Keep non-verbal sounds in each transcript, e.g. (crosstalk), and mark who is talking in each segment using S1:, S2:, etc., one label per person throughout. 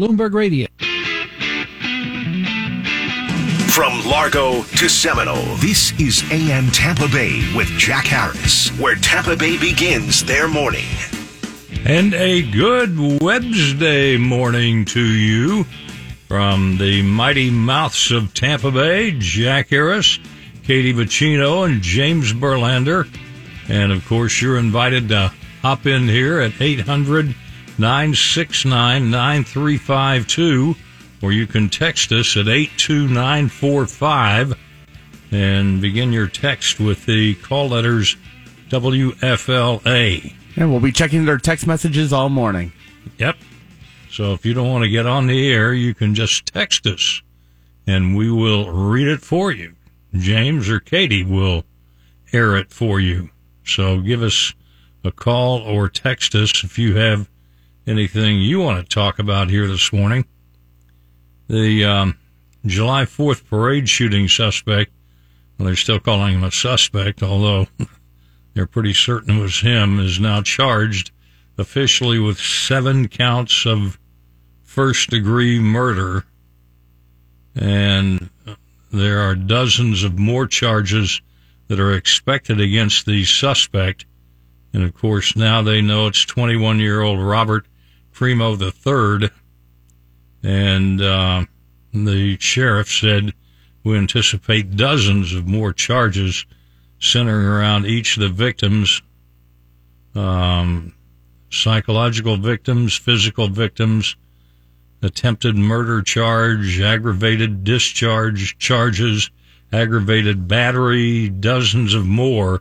S1: Bloomberg Radio.
S2: From Largo to Seminole, this is AM Tampa Bay with Jack Harris, where Tampa Bay begins their morning.
S3: And a good Wednesday morning to you from the mighty mouths of Tampa Bay, Jack Harris, Katie Vicino, and James Burlander. And of course, you're invited to hop in here at 800 969 9352, or you can text us at 82945 and begin your text with the call letters WFLA.
S4: And we'll be checking their text messages all morning.
S3: Yep. So if you don't want to get on the air, you can just text us and we will read it for you. James or Katie will air it for you. So give us a call or text us if you have anything you want to talk about here this morning. The um, July 4th parade shooting suspect, well, they're still calling him a suspect, although (laughs) they're pretty certain it was him, is now charged officially with seven counts of first degree murder. And there are dozens of more charges that are expected against the suspect. And of course, now they know it's 21 year old Robert Crimo III. And uh, the sheriff said we anticipate dozens of more charges centering around each of the victims um, psychological victims, physical victims, attempted murder charge, aggravated discharge charges, aggravated battery, dozens of more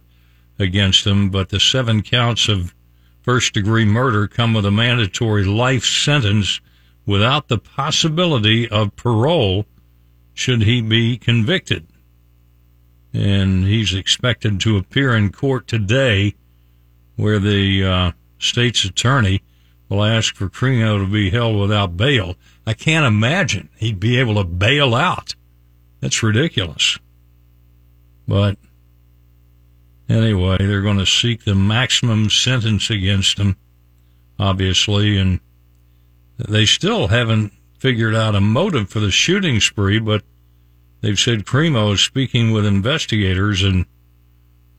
S3: against them. But the seven counts of first degree murder come with a mandatory life sentence without the possibility of parole should he be convicted. And he's expected to appear in court today where the uh, state's attorney will ask for Crimo to be held without bail. I can't imagine he'd be able to bail out. That's ridiculous. But anyway, they're going to seek the maximum sentence against him, obviously, and they still haven't figured out a motive for the shooting spree, but they've said Crimo is speaking with investigators and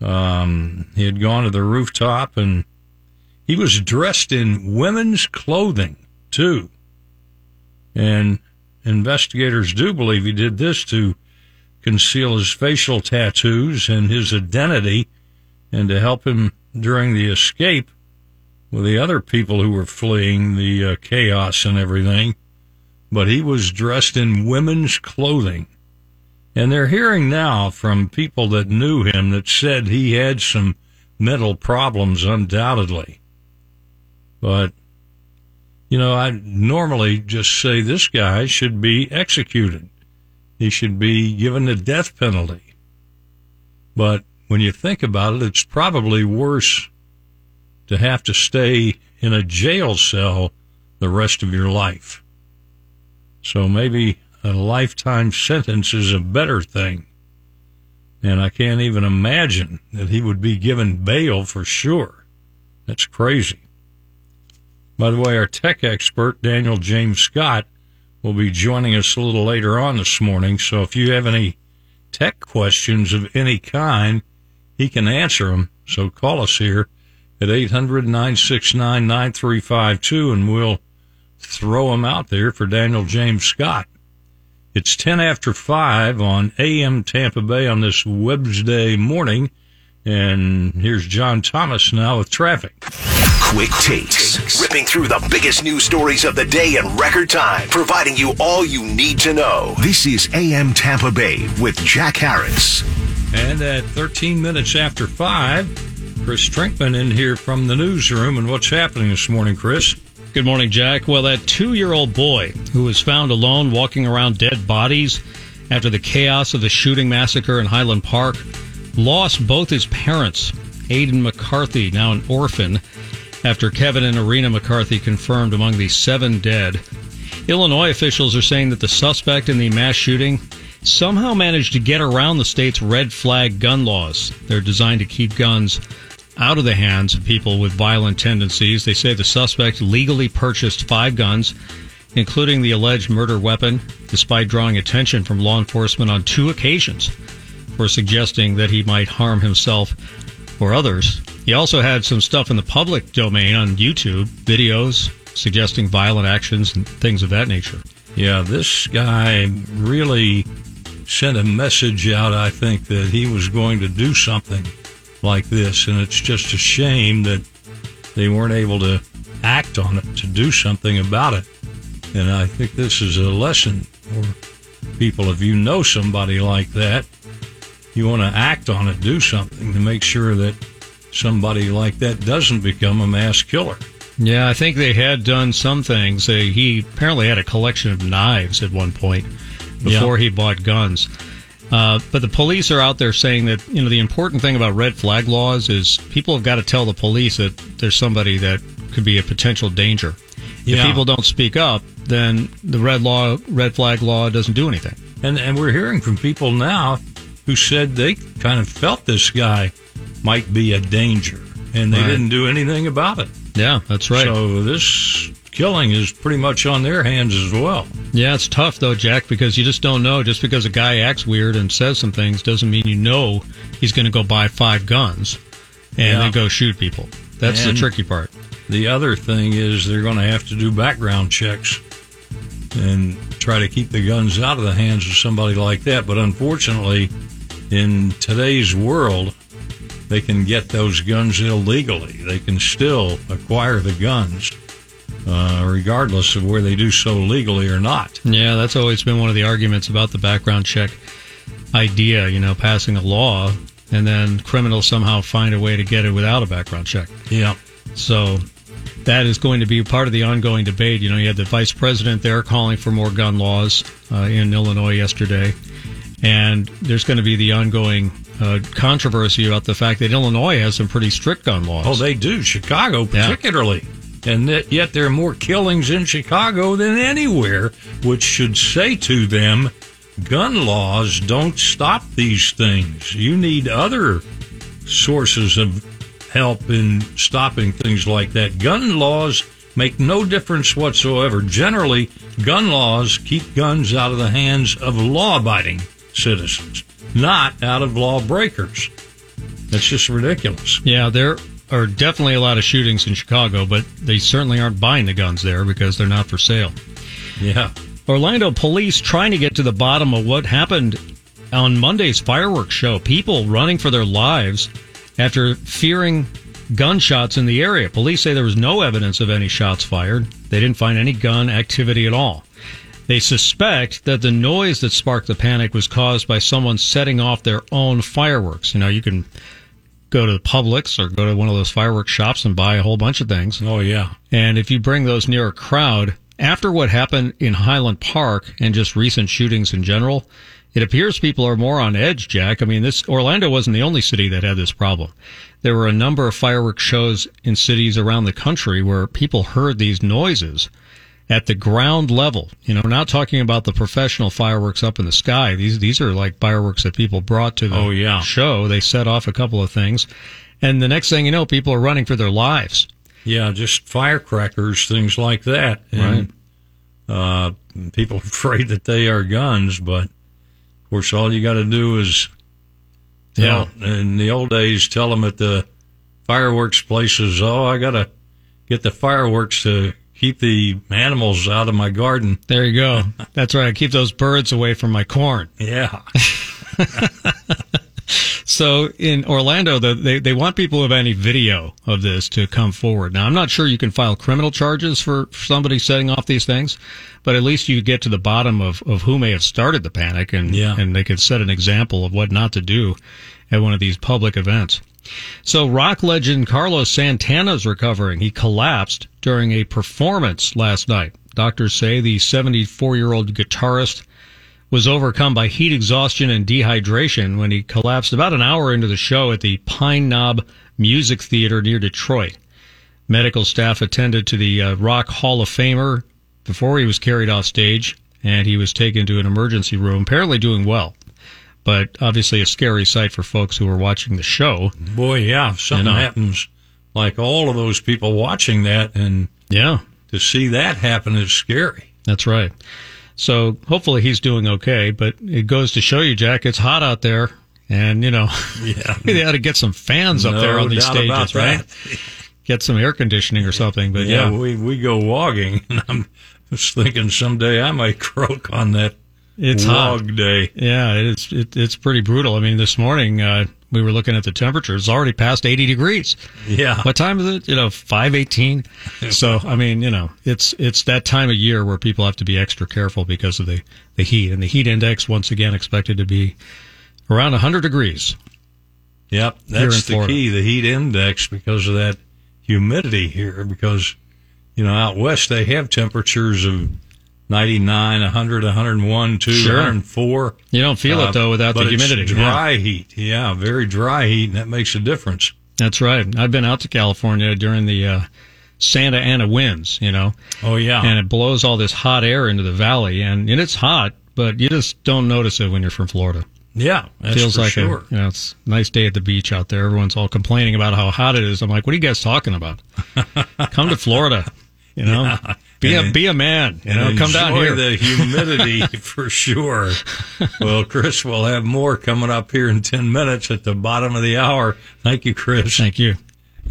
S3: um, he had gone to the rooftop and he was dressed in women's clothing, too. And investigators do believe he did this to conceal his facial tattoos and his identity and to help him during the escape with the other people who were fleeing the uh, chaos and everything. But he was dressed in women's clothing. And they're hearing now from people that knew him that said he had some mental problems, undoubtedly. But, you know, I normally just say this guy should be executed. He should be given the death penalty. But when you think about it, it's probably worse to have to stay in a jail cell the rest of your life. So maybe a lifetime sentence is a better thing. And I can't even imagine that he would be given bail for sure. That's crazy. By the way, our tech expert, Daniel James Scott, will be joining us a little later on this morning. So if you have any tech questions of any kind, he can answer them. So call us here at 800 969 9352 and we'll throw them out there for Daniel James Scott. It's 10 after 5 on AM Tampa Bay on this Wednesday morning. And here's John Thomas now with traffic.
S2: Quick takes, ripping through the biggest news stories of the day in record time, providing you all you need to know. This is AM Tampa Bay with Jack Harris.
S3: And at 13 minutes after 5, Chris Trinkman in here from the newsroom. And what's happening this morning, Chris?
S5: Good morning, Jack. Well, that two year old boy who was found alone walking around dead bodies after the chaos of the shooting massacre in Highland Park lost both his parents. Aidan McCarthy, now an orphan, after Kevin and Irina McCarthy confirmed among the seven dead. Illinois officials are saying that the suspect in the mass shooting somehow managed to get around the state's red flag gun laws. They're designed to keep guns out of the hands of people with violent tendencies. They say the suspect legally purchased five guns including the alleged murder weapon, despite drawing attention from law enforcement on two occasions for suggesting that he might harm himself or others. He also had some stuff in the public domain on YouTube, videos suggesting violent actions and things of that nature.
S3: Yeah, this guy really sent a message out, I think, that he was going to do something like this. And it's just a shame that they weren't able to act on it, to do something about it. And I think this is a lesson for people. If you know somebody like that, you want to act on it, do something to make sure that somebody like that doesn't become a mass killer.
S5: Yeah, I think they had done some things. Uh, he apparently had a collection of knives at one point before yeah. he bought guns. Uh, but the police are out there saying that you know the important thing about red flag laws is people have got to tell the police that there's somebody that could be a potential danger. Yeah. If people don't speak up, then the red law, red flag law doesn't do anything.
S3: And and we're hearing from people now who said they kind of felt this guy might be a danger, and they right. didn't do anything about it.
S5: Yeah, that's right.
S3: So this killing is pretty much on their hands as well.
S5: Yeah, it's tough though, Jack, because you just don't know. Just because a guy acts weird and says some things doesn't mean you know he's going to go buy five guns and yeah. then go shoot people. That's and the tricky part.
S3: The other thing is they're going to have to do background checks and try to keep the guns out of the hands of somebody like that. But unfortunately, in today's world, they can get those guns illegally. They can still acquire the guns uh, regardless of where they do so legally or not.
S5: Yeah, that's always been one of the arguments about the background check idea, you know, passing a law and then criminals somehow find a way to get it without a background check.
S3: Yeah.
S5: So that is going to be part of the ongoing debate. You know, you had the vice president there calling for more gun laws uh, in Illinois yesterday. And there's going to be the ongoing uh, controversy about the fact that Illinois has some pretty strict gun laws.
S3: Oh, they do. Chicago, particularly. Yeah and that yet there are more killings in Chicago than anywhere, which should say to them, gun laws don't stop these things. You need other sources of help in stopping things like that. Gun laws make no difference whatsoever. Generally, gun laws keep guns out of the hands of law abiding citizens, not out of lawbreakers. That's just ridiculous.
S5: Yeah, there are definitely a lot of shootings in Chicago, but they certainly aren't buying the guns there because they're not for sale.
S3: Yeah.
S5: Orlando police trying to get to the bottom of what happened on Monday's fireworks show. People running for their lives after fearing gunshots in the area. Police say there was no evidence of any shots fired. They didn't find any gun activity at all. They suspect that the noise that sparked the panic was caused by someone setting off their own fireworks. You know, you can go to the Publix or go to one of those fireworks shops and buy a whole bunch of things.
S3: Oh, yeah.
S5: And if you bring those near a crowd, after what happened in Highland Park and just recent shootings in general, it appears people are more on edge, Jack. I mean, this Orlando wasn't the only city that had this problem. There were a number of fireworks shows in cities around the country where people heard these noises at the ground level. You know, we're not talking about the professional fireworks up in the sky. These these are like fireworks that people brought to the
S3: oh, yeah.
S5: show. They set off a couple of things, and the next thing you know, people are running for their lives.
S3: Yeah, just firecrackers, things like that. And, right. Uh, people are (laughs) afraid that they are guns, but of course, all you got to do is, yeah. in the old days, tell them at the fireworks places, "Oh, I got to get the fireworks to keep the animals out of my garden.
S5: There you go. That's right. I keep those birds away from my corn.
S3: Yeah. (laughs)
S5: so in Orlando, the, they they want people who have any video of this to come forward. Now, I'm not sure you can file criminal charges for, for somebody setting off these things, but at least you get to the bottom of, of who may have started the panic, and
S3: yeah.
S5: and they could set an example of what not to do at one of these public events. So rock legend Carlos Santana's recovering. He collapsed during a performance last night. Doctors say the 74 year old guitarist was overcome by heat exhaustion and dehydration when he collapsed about an hour into the show at the Pine Knob Music Theater near Detroit. Medical staff attended to the uh, Rock Hall of Famer before he was carried off stage, and he was taken to an emergency room, apparently doing well but obviously a scary sight for folks who were watching the show.
S3: Boy, yeah, something you uh, know. happens like all of those people watching that, and
S5: yeah,
S3: to see that happen is scary.
S5: That's right. So hopefully he's doing okay, but it goes to show you, Jack, it's hot out there. And, you know, (laughs)
S3: Yeah. (laughs)
S5: they ought to get some fans up
S3: No
S5: there on these stages, right? (laughs) Get some air conditioning or something. But
S3: Yeah,
S5: yeah,
S3: we, we go logging, and I'm just thinking someday I might croak on that
S5: it's hot.
S3: day.
S5: Yeah, it's it, it's pretty brutal. I mean, this morning uh, we were looking at the temperature; it's already past eighty degrees.
S3: Yeah.
S5: What time is it? You know, five eighteen. (laughs) So I mean, you know, it's it's that time of year where people have to be extra careful because of the the heat, and the heat index once again expected to be around hundred degrees.
S3: Yep, that's the key, the heat index, because of that humidity here. Because, you know, out west they have temperatures of 99, 100, 101, 2,
S5: Sure.
S3: 104.
S5: You don't feel
S3: Uh,
S5: it though without the
S3: it's
S5: humidity. Yeah.
S3: dry heat. Yeah, very dry heat, and that makes a difference.
S5: That's right. I've been out to California during the uh, Santa Ana winds, you know,
S3: Oh, yeah.
S5: and it blows all this hot air into the valley, and, and it's hot, but you just don't notice it when you're from Florida.
S3: yeah, that's
S5: feels like
S3: sure.
S5: a you know, it's a nice day at the beach out there. Everyone's all complaining about how hot it is. I'm like, what are you guys talking about? (laughs) Come to Florida, you know, be a be a man, you know,
S3: And
S5: come down here.
S3: the humidity (laughs) for sure. Well, Chris, we'll have more coming up here in 10 minutes at the bottom of the hour. Thank you, Chris.
S5: Thank you.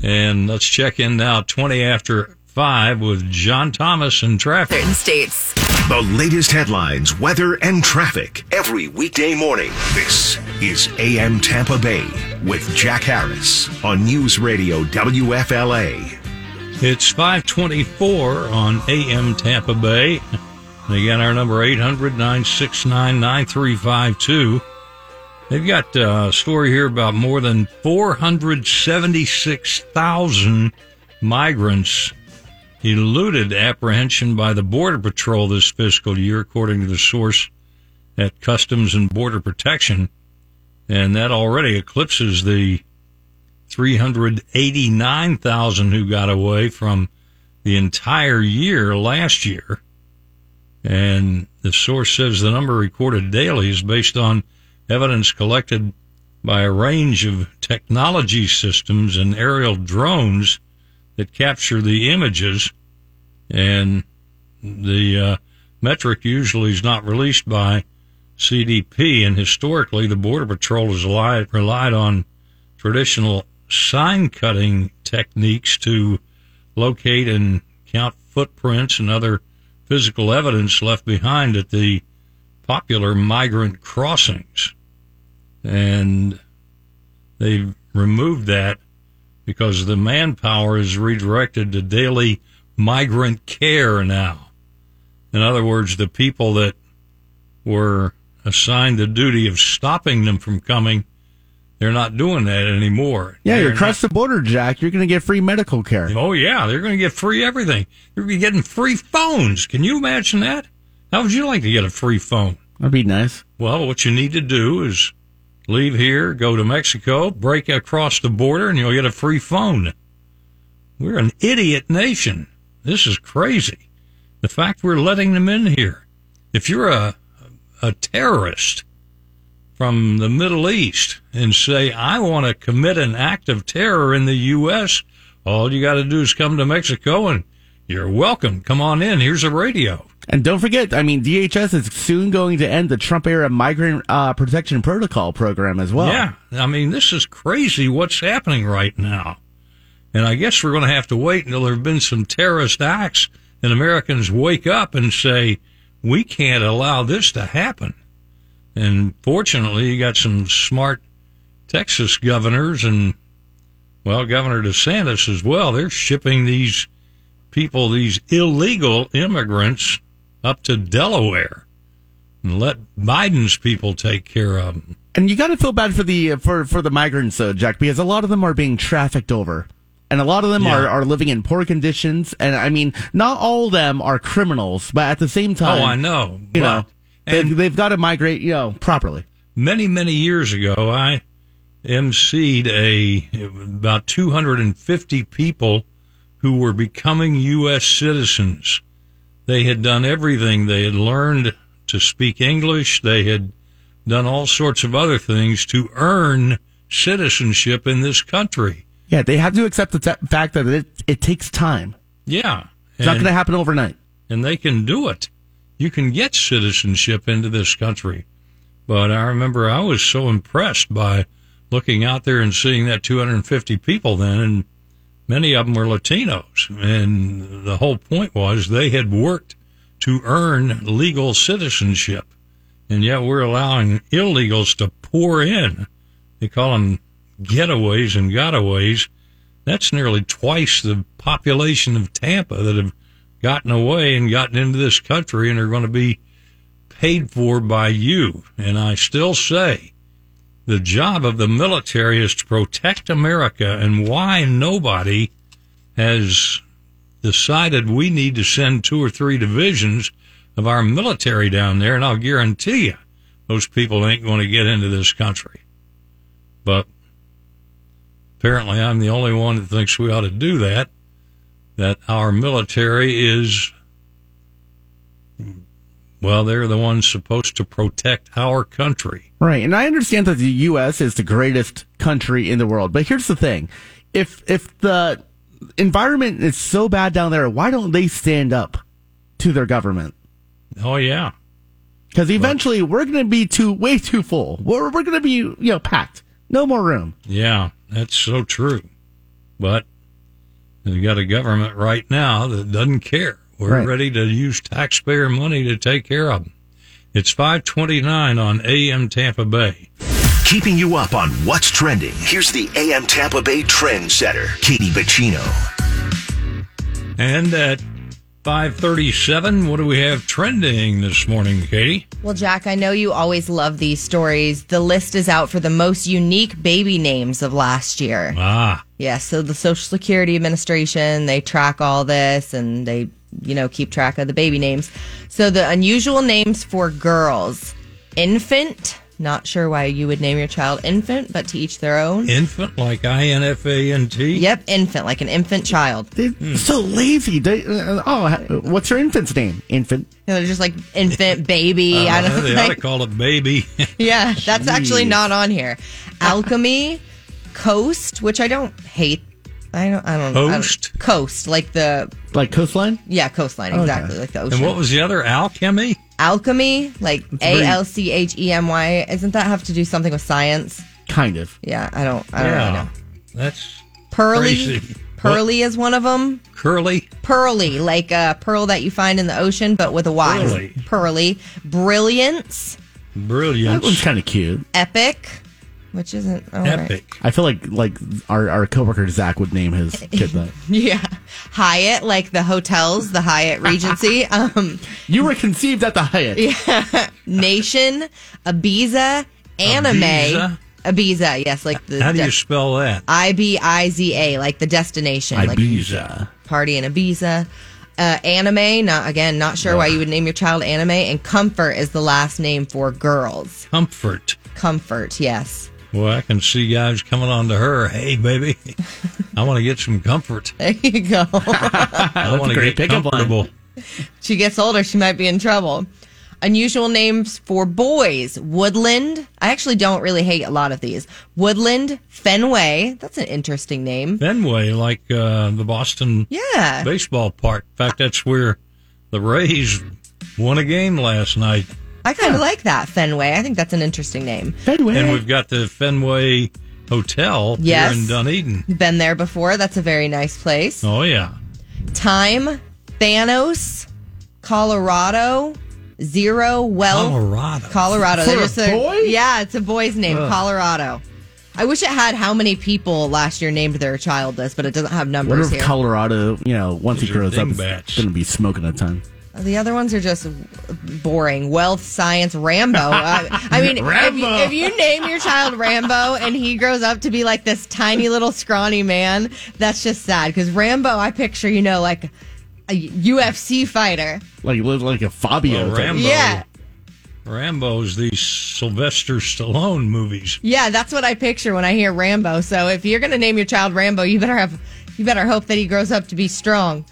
S3: And let's check in now, 20 after 5 with John Thomas and traffic.
S2: Certain states. The latest headlines, weather, and traffic every weekday morning. This is AM Tampa Bay with Jack Harris on News Radio WFLA.
S3: It's 524 on AM Tampa Bay. Again, our number 800 969 9352. They've got a story here about more than 476,000 migrants eluded apprehension by the Border Patrol this fiscal year, according to the source at Customs and Border Protection. And that already eclipses the 389,000 who got away from the entire year last year. And the source says the number recorded daily is based on evidence collected by a range of technology systems and aerial drones that capture the images. And the uh, metric usually is not released by CBP. And historically, the Border Patrol has relied, relied on traditional sign cutting techniques to locate and count footprints and other physical evidence left behind at the popular migrant crossings. And they've removed that because the manpower is redirected to daily migrant care now. In other words, the people that were assigned the duty of stopping them from coming, they're not doing that anymore.
S4: Yeah,
S3: They're
S4: you're
S3: not-
S4: across the border, Jack. You're going to get free medical care.
S3: Oh yeah, they're going to get free everything. You're going to be getting free phones. Can you imagine that? How would you like to get a free phone?
S4: That'd be nice.
S3: Well, what you need to do is leave here, go to Mexico, break across the border, and you'll get a free phone. We're an idiot nation. This is crazy. The fact we're letting them in here. If you're a a terrorist from the Middle East and say, I want to commit an act of terror in the U.S., all you got to do is come to Mexico and you're welcome. Come on in. Here's a radio.
S4: And don't forget, I mean, DHS is soon going to end the Trump era migrant uh, protection protocol program as well.
S3: Yeah, I mean, this is crazy what's happening right now. And I guess we're going to have to wait until there have been some terrorist acts and Americans wake up and say, we can't allow this to happen. And fortunately, you got some smart Texas governors and, well, Governor DeSantis as well. They're shipping these people, these illegal immigrants, up to Delaware and let Biden's people take care of them.
S4: And you got to feel bad for the uh, for for the migrants, though, Jack, because a lot of them are being trafficked over, and a lot of them
S3: Yeah.
S4: are, are living in poor conditions. And I mean, not all of them are criminals, but at the same oh, time,
S3: Oh, I know.
S4: you
S3: But-
S4: know, they,
S3: and
S4: they've got to migrate, you know, properly.
S3: many, many years ago, I emceed a about 250 people who were becoming U.S. citizens. They had done everything. They had learned to speak English. They had done all sorts of other things to earn citizenship in this country.
S4: Yeah, they have to accept the t- fact that it it takes time.
S3: Yeah.
S4: It's not going to happen overnight.
S3: and they can do it. You can get citizenship into this country. But I remember I was so impressed by looking out there and seeing that 250 people then, and many of them were Latinos. And the whole point was they had worked to earn legal citizenship. And yet we're allowing illegals to pour in. They call them getaways and gotaways. That's nearly twice the population of Tampa that have gotten away and gotten into this country and are going to be paid for by you. And I still say the job of the military is to protect America and why nobody has decided we need to send two or three divisions of our military down there. And I'll guarantee you those people ain't going to get into this country. But apparently I'm the only one that thinks we ought to do that, that our military is well, they're the ones supposed to protect our country.
S4: Right. And I understand that the U.S. is the greatest country in the world. But here's the thing. If, if the environment is so bad down there, why don't they stand up to their government?
S3: Oh, yeah.
S4: Because eventually we're going to be too, way too full. We're, we're going to be, you know, packed. No more room.
S3: Yeah, that's so true. But we got a government right now that doesn't care. We're
S4: Right.
S3: ready to use taxpayer money to take care of them. It's 529 on AM Tampa Bay.
S2: Keeping you up on what's trending. Here's the AM Tampa Bay trend setter, Katie Bacino.
S3: And at 537, what do we have trending this morning, Katie?
S1: Well, Jack, I know you always love these stories. The list is out for the most unique baby names of last year.
S3: Ah,
S1: Yeah, so the Social Security Administration, they track all this and they, you know, keep track of the baby names. So the unusual names for girls infant, not sure why you would name your child infant, but to each their own.
S3: infant like I N F A N T?
S1: Yep, infant, like an infant child.
S4: They're so lazy. They, uh, oh, what's your infant's name? Infant.
S1: You know, they're just like infant, (laughs) baby. I
S3: Uh,
S1: don't know.
S3: they ought (laughs) to call it baby.
S1: Yeah, that's actually not on here. Alchemy, Coast, which I don't hate. I don't. I don't. I don't-
S3: Coast?
S1: coast, like the
S4: Like coastline?
S1: yeah, coastline, oh,
S4: Okay.
S1: exactly, like the ocean.
S3: and what was the other? Alchemy?
S1: alchemy? Like A L C H E M Y. Isn't that have to do something with science?
S4: Kind of.
S1: Yeah, I don't. I don't really know.
S3: That's
S1: Pearly.
S3: Crazy.
S1: Pearly is one of them.
S3: curly.
S1: Pearly, like a pearl that you find in the ocean, but with a Y.
S3: Pearly.
S1: Pearly. Brilliance.
S4: That
S3: Brilliance.
S4: one's kind of cute.
S1: Epic, which isn't all right.
S3: Epic.
S4: I feel like like our, our coworker Zach would name his (laughs) kid that.
S1: Yeah. Hyatt, like the hotels, the Hyatt Regency. (laughs) um,
S4: You were conceived at the Hyatt. (laughs)
S1: Yeah, Nation, Ibiza, Anime.
S3: Ibiza?
S1: Ibiza, yes, like the
S3: How do you
S1: de-
S3: spell that?
S1: I B I Z A, like the destination, like
S4: Ibiza.
S1: party in Ibiza. Uh, anime, not again, not sure why you would name your child anime. And comfort is the last name for girls.
S3: Comfort.
S1: Comfort, yes.
S3: Well, I can see guys coming on to her. Hey, baby, I want to get some comfort. (laughs)
S1: There you go.
S3: I want to get
S4: pickup
S3: comfortable.
S1: she gets older, she might be in trouble. Unusual names for boys Woodland. I actually don't really hate a lot of these. Woodland, Fenway. That's an interesting name.
S3: Fenway, like uh, the Boston
S1: Yeah.
S3: baseball park. In fact, that's where the Rays won a game last night.
S1: I kind of like that, Fenway. I think that's an interesting name.
S4: Fenway.
S3: And we've got the Fenway Hotel
S1: Yes.
S3: here in Dunedin.
S1: Been there before. That's a very nice place.
S3: Oh, yeah.
S1: Time, Thanos, Colorado, Zero, Wealth.
S3: Colorado.
S1: Colorado.
S4: For
S1: They're
S4: a boy?
S1: Yeah, it's a boy's name, Colorado. I wish it had how many people last year named their child this, but it doesn't have
S4: Wonder
S1: numbers
S4: if
S1: here.
S4: Colorado, you know, once he
S3: These are
S4: grows up, is
S3: dingbats.
S4: going to be smoking a ton.
S1: The other ones are just boring. Wealth, science, Rambo. I, I mean, if you,
S4: Rambo.
S1: if you name your child Rambo and he grows up to be like this tiny little scrawny man, that's just sad. Because Rambo, I picture, you know, like a UFC fighter.
S4: Like like a Fabio.
S3: Well. Rambo.
S1: Yeah.
S3: Rambo's these Sylvester Stallone movies.
S1: Yeah, that's what I picture when I hear Rambo. So if you're going to name your child Rambo, you better have, you better hope that he grows up to be strong.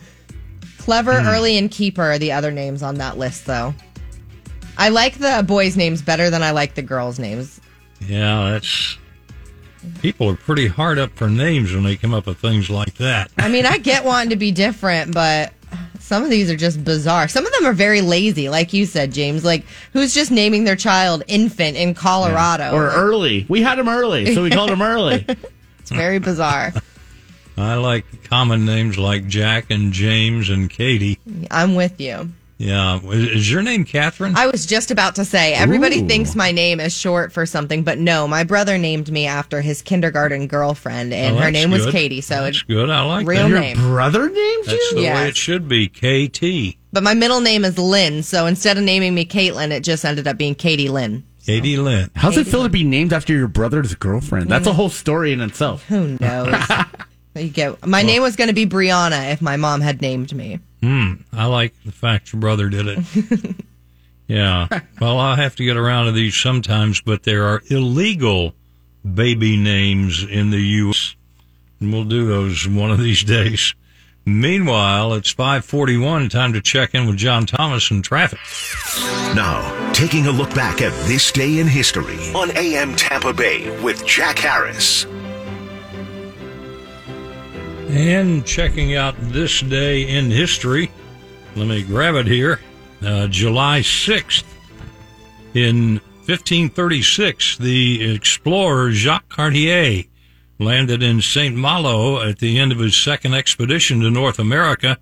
S1: Clever,
S3: Hmm.
S1: early, and keeper are the other names on that list, though. I like the boys' names better than I like the girls' names.
S3: Yeah, that's. People are pretty hard up for names when they come up with things like that.
S1: I mean, I get wanting to be different, but Some of these are just bizarre. Some of them are very lazy, like you said, James. Like, who's just naming their child infant in Colorado?
S4: Or early. We had him early, so we called him early. (laughs)
S1: It's very bizarre. (laughs)
S3: I like common names like Jack and James and Katie.
S1: I'm with you.
S3: Yeah. Is is your name Catherine?
S1: I was just about to say, everybody
S4: Ooh.
S1: thinks my name is short for something, but no, my brother named me after his kindergarten girlfriend, and
S3: Oh,
S1: her
S3: that's
S1: name was. Katie. So
S3: That's
S1: it's
S3: good. I like
S1: real
S3: that.
S4: Your
S1: name.
S4: brother named
S3: That's
S4: you?
S3: the way it should be. KT.
S1: But my middle name is Lynn, so instead of naming me Caitlin, it just ended up being Katie Lynn.
S3: Katie Lynn.
S4: How's it feel to be named after your brother's girlfriend? That's a mm. whole story in itself.
S1: Who knows? (laughs) you get, my name was going to be Brianna if my mom had named me.
S3: Hmm. I like the fact your brother did it. (laughs) yeah. Well, I'll have to get around to these sometimes, but there are illegal baby names in the U.S. And we'll do those one of these (laughs) days. Meanwhile, it's 541. Time to check in with John Thomas and traffic.
S2: Now, taking a look back at this day in history on AM Tampa Bay with Jack Harris.
S3: And checking out this day in history, let me grab it here. Uh, July 6th, in 1536, the explorer Jacques Cartier landed in St. Malo at the end of his second expedition to North America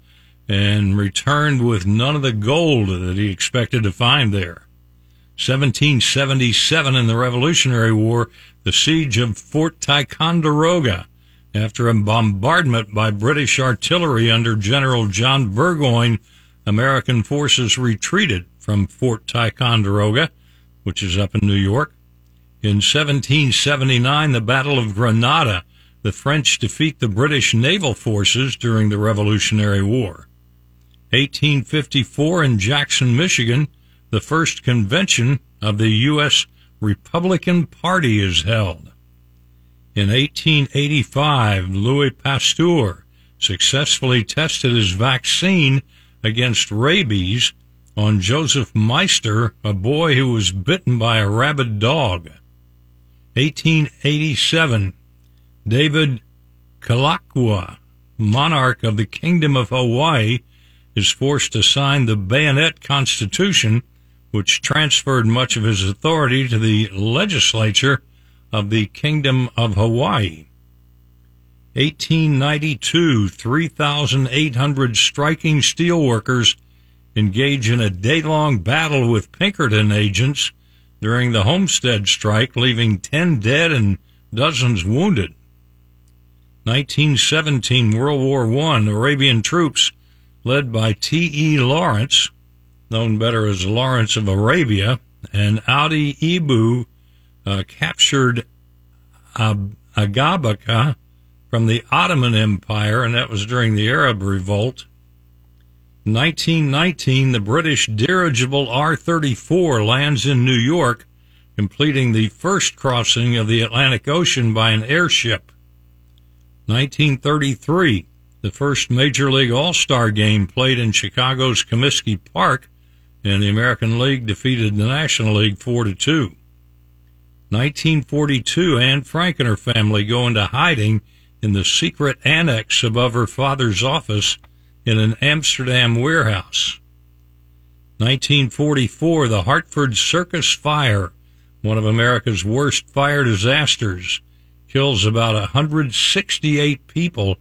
S3: and returned with none of the gold that he expected to find there. 1777 in the Revolutionary War, the siege of Fort Ticonderoga after a bombardment by British artillery under General John Burgoyne, American forces retreated from Fort Ticonderoga, which is up in New York. In 1779, the Battle of Grenada, the French defeat the British naval forces during the Revolutionary War. 1854 in Jackson, Michigan, the first convention of the U.S. Republican Party is held. In 1885, Louis Pasteur successfully tested his vaccine against rabies on Joseph Meister, a boy who was bitten by a rabid dog. 1887, David Kalakaua, monarch of the Kingdom of Hawaii, is forced to sign the Bayonet Constitution, which transferred much of his authority to the legislature of the Kingdom of Hawaii. 1892, 3,800 striking steelworkers engage in a day-long battle with Pinkerton agents during the Homestead strike, leaving 10 dead and dozens wounded. 1917, World War I, Arabian troops led by T.E. Lawrence, known better as Lawrence of Arabia, and Audi Ibu uh, captured Ab- Agabaka from the Ottoman Empire, and that was during the Arab Revolt. 1919, the British dirigible R-34 lands in New York, completing the first crossing of the Atlantic Ocean by an airship. 1933, the first Major League All-Star game played in Chicago's Comiskey Park, and the American League defeated the National League 4 to 2. 1942, Anne Frank and her family go into hiding in the secret annex above her father's office in an Amsterdam warehouse. 1944, the Hartford Circus Fire, one of America's worst fire disasters, kills about 168 people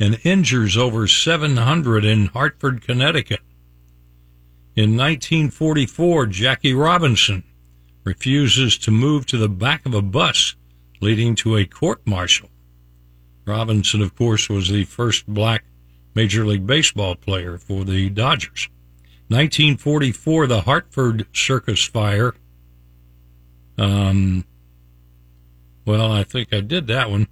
S3: and injures over 700 in Hartford, Connecticut. In 1944, Jackie Robinson refuses to move to the back of a bus, leading to a court martial. Robinson, of course, was the first black Major League Baseball player for the Dodgers. 1944, the Hartford Circus Fire. Um, well, I think I did that one.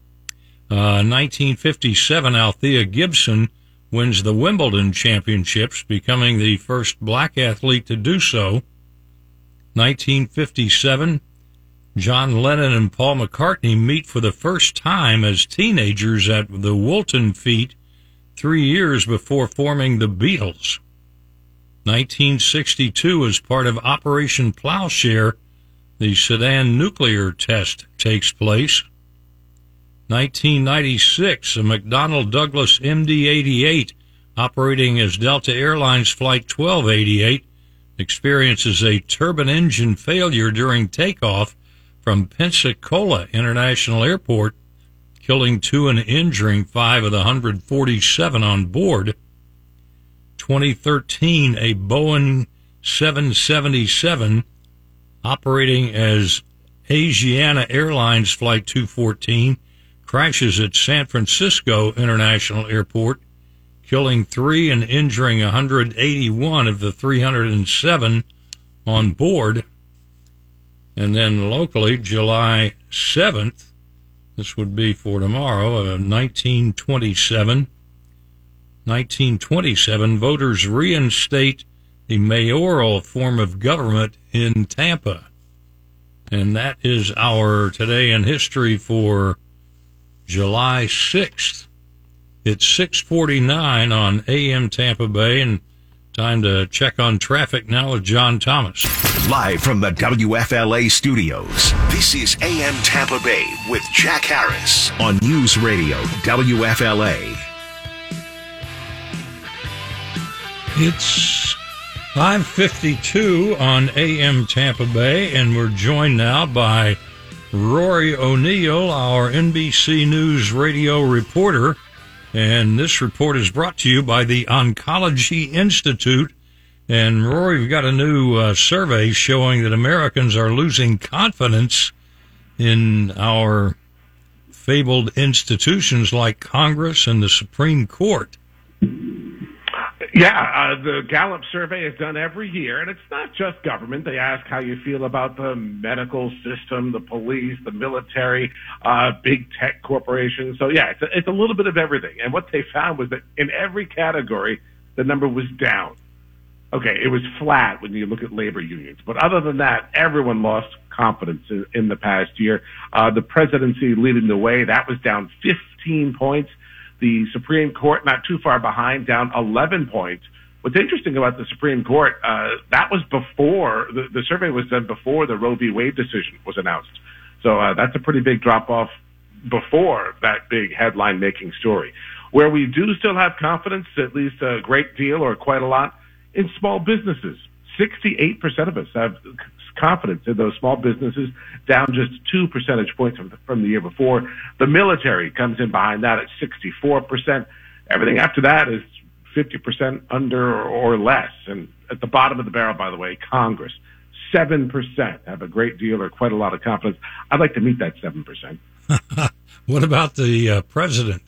S3: Uh, 1957, Althea Gibson wins the Wimbledon Championships, becoming the first black athlete to do so. 1957, John Lennon and Paul McCartney meet for the first time as teenagers at the Woolton Fete three years before forming the Beatles. 1962, as part of Operation Plowshare, the Sedan nuclear test takes place. 1996, a McDonnell Douglas MD 88 operating as Delta Airlines Flight 1288, experiences a turbine engine failure during takeoff from Pensacola International Airport, killing two and injuring five of the 147 on board. 2013, a Boeing 777 operating as Asiana Airlines Flight 214 crashes at San Francisco International Airport, killing three and injuring 181 of the 307 on board. And then locally, July 7th, this would be for tomorrow, uh, 1927. 1927, voters reinstate the mayoral form of government in Tampa. And that is our today in history for July 6th. It's 649 on AM Tampa Bay and time to check on traffic now with John Thomas.
S2: Live from the WFLA studios, this is AM Tampa Bay with Jack Harris on News Radio WFLA.
S3: It's 552 on AM Tampa Bay, and we're joined now by Rory O'Neill, our NBC News radio reporter. And this report is brought to you by the Oncology Institute. And Rory, we've got a new uh, survey showing that Americans are losing confidence in our fabled institutions like Congress and the Supreme Court.
S6: Yeah, uh, the Gallup survey is done every year, and it's not just government. They ask how you feel about the medical system, the police, the military, uh, big tech corporations. So yeah, it's a, it's a little bit of everything. And what they found was that in every category, the number was down. Okay, it was flat when you look at labor unions, but other than that, everyone lost confidence in, in the past year. Uh, the presidency leading the way, that was down 15 points. The Supreme Court not too far behind, down 11 points. What's interesting about the Supreme Court, uh, that was before, the, the survey was done before the Roe v. Wade decision was announced. So uh, that's a pretty big drop off before that big headline making story. Where we do still have confidence, at least a great deal or quite a lot, in small businesses. 68% of us have confidence in those small businesses, down just two percentage points from the, from the year before. The military comes in behind that at 64%. Everything after that is 50% under or less. And at the bottom of the barrel, by the way, Congress, 7% have a great deal or quite a lot of confidence. I'd like to meet that 7%. (laughs)
S3: what about the uh, president?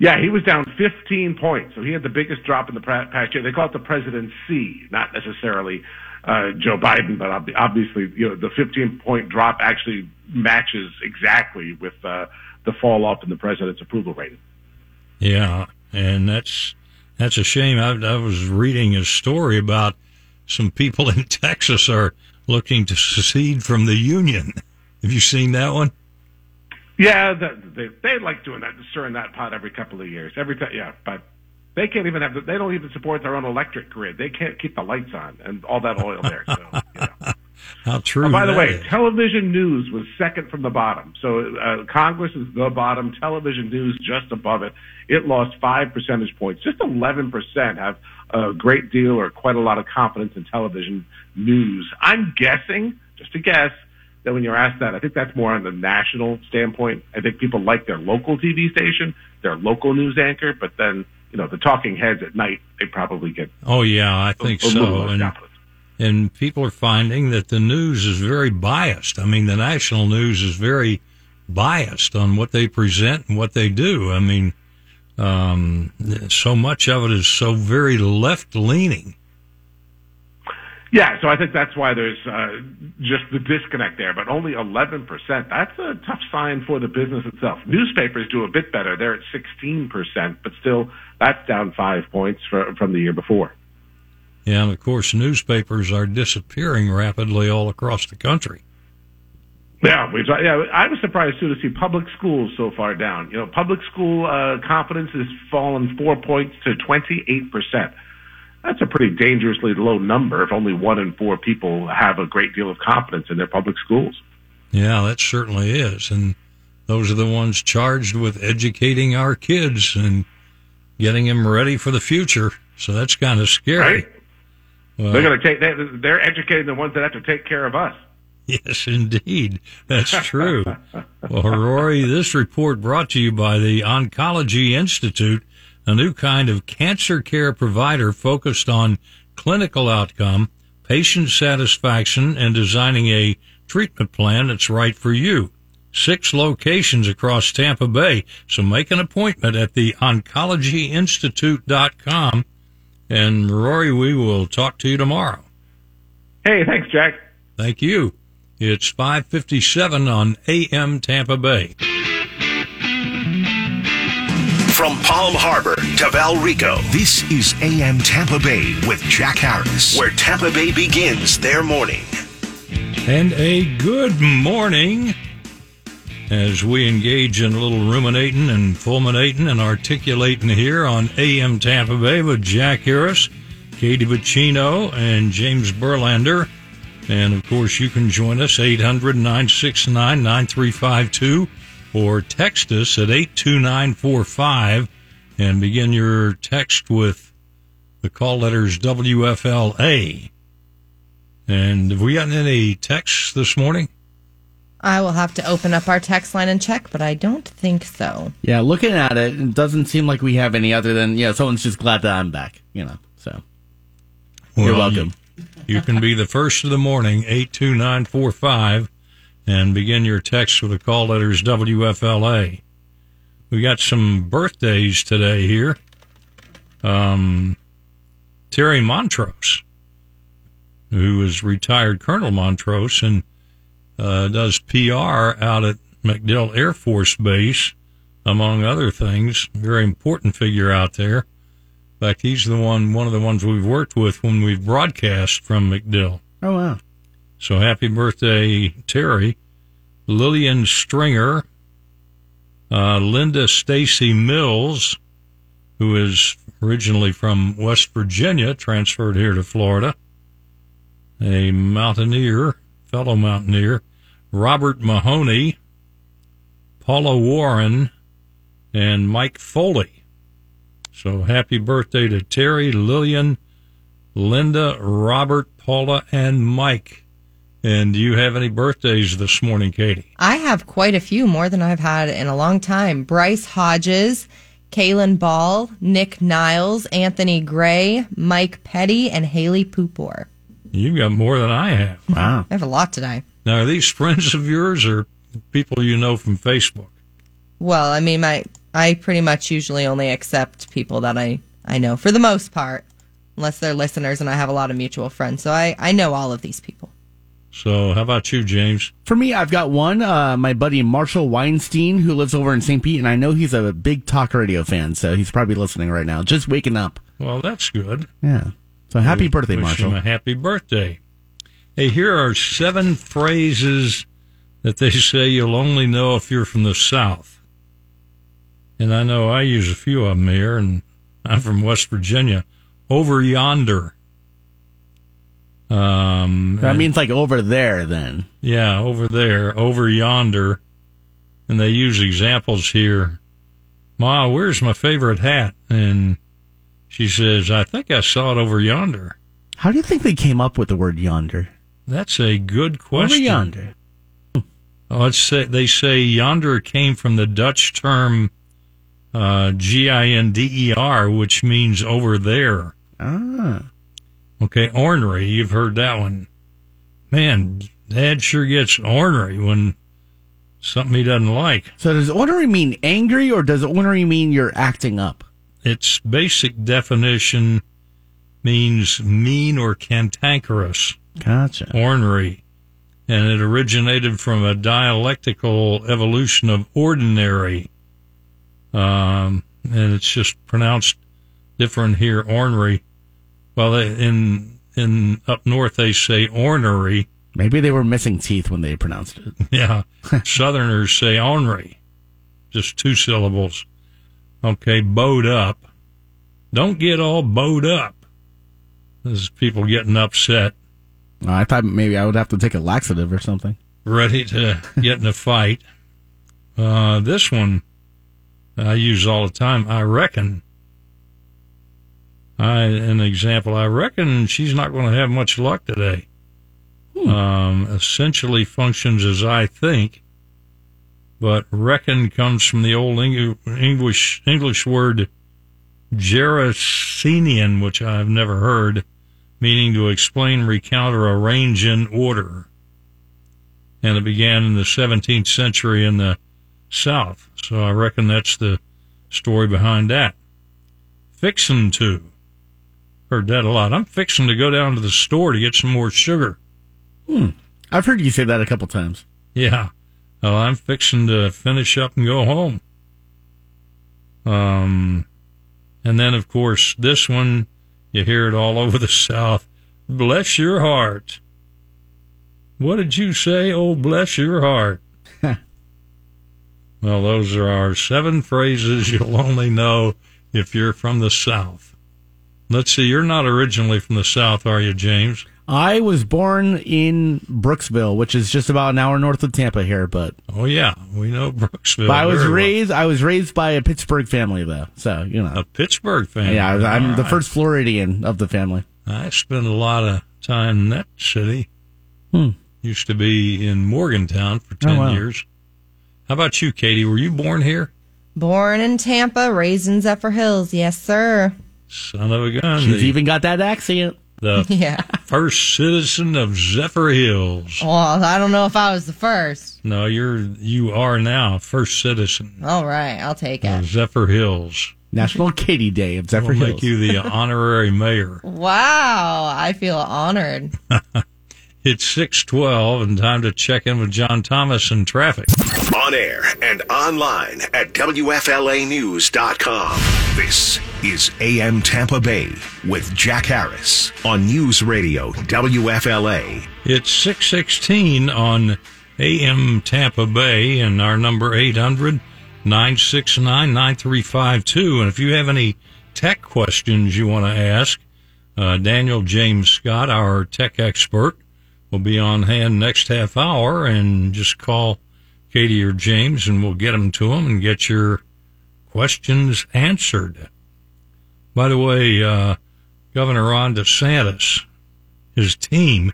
S6: Yeah, he was down 15 points. So he had the biggest drop in the past year. They call it the presidency, not necessarily uh, Joe Biden, but obviously, you know, the 15 point drop actually matches exactly with uh, the fall off in the president's approval rating.
S3: Yeah, and that's that's a shame. I, I was reading a story about some people in (laughs) Texas are looking to secede from the union. Have you seen that one?
S6: Yeah, they they like doing that, stirring that pot every couple of years. Every time, yeah, but they can't even have. The, they don't even support their own electric grid. They can't keep the lights on and all that oil there. So, you know. (laughs)
S3: How true.
S6: Oh, by the way,
S3: is.
S6: television news was second from the bottom. So uh, Congress is the bottom. Television news just above it. It lost five percentage points. Just eleven percent have a great deal or quite a lot of confidence in television news. I'm guessing, just a guess, that when you're asked that, I think that's more on the national standpoint. I think people like their local TV station, their local news anchor, but then you know, the talking heads at night, they probably get.
S3: Oh yeah, I think
S6: a, a
S3: so. And, and people are finding that the news is very biased. I mean, the national news is very biased on what they present and what they do. I mean, um, so much of it is so very left leaning.
S6: Yeah, so I think that's why there's uh, just the disconnect there, but only 11%. That's a tough sign for the business itself. Newspapers do a bit better. They're at 16%, but still, that's down five points for, from the year before.
S3: Yeah, and of course, newspapers are disappearing rapidly all across the country.
S6: Yeah, we, yeah, I was surprised too to see public schools so far down. You know, public school uh, confidence has fallen four points to 28% that's a pretty dangerously low number if only one in four people have a great deal of confidence in their public schools.
S3: Yeah, that certainly is. And those are the ones charged with educating our kids. And getting them ready for the future. So that's kind of scary.
S6: Right?
S3: Well,
S6: They're going to take. They're, they're educating the ones that have to take care of us.
S3: Yes, indeed. That's true. well, Rory, this report brought to you by the Oncology Institute, a new kind of cancer care provider focused on clinical outcome, patient satisfaction, and designing a treatment plan that's right for you. Six locations across Tampa Bay. So make an appointment at the oncologyinstitute.com. And Rory, we will talk to you tomorrow.
S6: Hey, thanks, Jack.
S3: Thank you. It's 557 on AM Tampa Bay.
S2: From Palm Harbor to Valrico, this is AM Tampa Bay with Jack Harris, where Tampa Bay begins their morning.
S3: And a good morning as we engage in a little ruminating and fulminating and articulating here on AM Tampa Bay with Jack Harris, Katie Vicino, and James Berlander. And of course, you can join us 800 969 9352 or text us at 82945 and begin your text with the call letters WFLA. And have we gotten any texts this morning?
S1: I will have to open up our text line and check, but I don't think so.
S4: Yeah, looking at it, it doesn't seem like we have any other than, yeah, someone's just glad that I'm back, you know, so. You're welcome.
S3: You, you can be the first of the morning, 82945, and begin your text with the call letters WFLA. We got some birthdays today here. Um, Terry Montrose, who is retired Colonel Montrose and uh, does PR out at MacDill Air Force Base, among other things. Very important figure out there. In fact, he's the one, one of the ones we've worked with when we've broadcast from MacDill.
S4: Oh, wow.
S3: So happy birthday, Terry. Lillian Stringer, uh, Linda Stacy Mills, who is originally from West Virginia, transferred here to Florida. A mountaineer, fellow mountaineer, Robert Mahoney, Paula Warren, and Mike Foley. So happy birthday to Terry, Lillian, Linda, Robert, Paula, and Mike. And do you have any birthdays this morning, Katie?
S1: I have quite a few, more than I've had in a long time. Bryce Hodges, Kaylin Ball, Nick Niles, Anthony Gray, Mike Petty, and Haley Pupor.
S3: You've got more than I have.
S4: Wow.
S1: I have a lot today.
S3: Now, are these friends of yours or people you know from Facebook?
S1: Well, I mean, my I pretty much usually only accept people that I I know for the most part, unless they're listeners, and I have a lot of mutual friends. So I I know all of these people.
S3: So, how about you, James?
S4: For me, I've got one, uh, my buddy Marshall Weinstein, who lives over in St. Pete, and I know he's a big talk radio fan, so he's probably listening right now, just waking up.
S3: Well, that's good.
S4: Yeah. So happy
S3: We
S4: birthday, Marshall.
S3: a happy birthday. Hey, here are seven phrases that they say you'll only know if you're from the South. And I know I use a few of them here, and I'm from West Virginia. Over yonder. Um,
S4: That
S3: and-
S4: means like over there then.
S3: yeah, over there, over yonder. And they use examples here. Ma, where's my favorite hat? And she says, I think I saw it over yonder.
S4: How do you think they came up with the word yonder?
S3: That's a good question.
S4: Over yonder. (laughs)
S3: Oh, let's say they say yonder came from the Dutch term uh, G I N D E R, which means over there.
S4: Ah.
S3: Okay, ornery. You've heard that one. Man, Dad sure gets ornery when something he doesn't like.
S4: So does ornery mean angry or does ornery mean you're acting up?
S3: Its basic definition means mean or cantankerous,
S4: Gotcha.
S3: ornery, and it originated from a dialectical evolution of ordinary. Um, and it's just pronounced different here, ornery. Well, in in up north they say ornery.
S4: Maybe they were missing teeth when they pronounced it. (laughs)
S3: Yeah, (laughs) Southerners say ornery, just two syllables. Okay, bowed up. Don't get all bowed up. This is people getting upset,
S4: Oh, I thought maybe I would have to take a laxative or something.
S3: ready to (laughs) get in a fight. Uh, this one I use all the time. I reckon. I, an example, I reckon she's not going to have much luck today. Um, essentially functions as I think, but reckon comes from the old Eng- English English word gerecenian, which I've never heard, meaning to explain, recount, or arrange in order. And it began in the 17th century in the South. So I reckon that's the story behind that. Fixin' to. Heard that a lot. I'm fixing to go down to the store to get some more sugar.
S4: I've heard you say that a couple times.
S3: Yeah. Well, I'm fixing to finish up and go home. Um, and then, of course, this one, you hear it all (laughs) over the South. Bless your heart. What did you say? Oh, bless your heart. (laughs) well, those are our seven phrases you'll only know if you're from the South. Let's see, you're not originally from the South, are you, James?
S4: I was born in Brooksville, which is just about an hour north of Tampa here, but,
S3: Oh, yeah, we know (laughs) Brooksville.
S4: but I was
S3: very well.
S4: raised I was raised by a Pittsburgh family though. So, you know.
S3: a Pittsburgh fan.
S4: yeah, I was, I'm
S3: All
S4: the
S3: right.
S4: first Floridian of the family.
S3: I spent a lot of time in that city.
S4: Hmm.
S3: Used to be in Morgantown for 10
S4: Oh, wow.
S3: years. How about you, Katie? Were you born here?
S1: Born in Tampa, raised in Zephyrhills. Yes, sir.
S3: Son of a gun.
S4: She's
S3: the,
S4: even got that accent.
S3: the (laughs)
S1: Yeah.
S3: first citizen of Zephyrhills.
S1: Well, I don't know if I was the first.
S3: No, you're, you are now first citizen
S1: All right, I'll take it.
S3: Zephyrhills.
S4: National Katie Day of Zephyr
S3: We'll
S4: Hills.
S3: make you the (laughs) honorary mayor.
S1: Wow, I feel honored. (laughs)
S3: It's 612 and time to check in with John Thomas in traffic.
S2: On air and online at WFLAnews.com. This is AM Tampa Bay with Jack Harris on News Radio WFLA.
S3: It's 616 on AM Tampa Bay and our number 800 969 9352. And if you have any tech questions you want to ask, uh, Daniel James Scott, our tech expert, will be on hand next half hour and just call Katie or James and we'll get them to them and get your questions answered. By the way, uh, Governor Ron DeSantis, his team,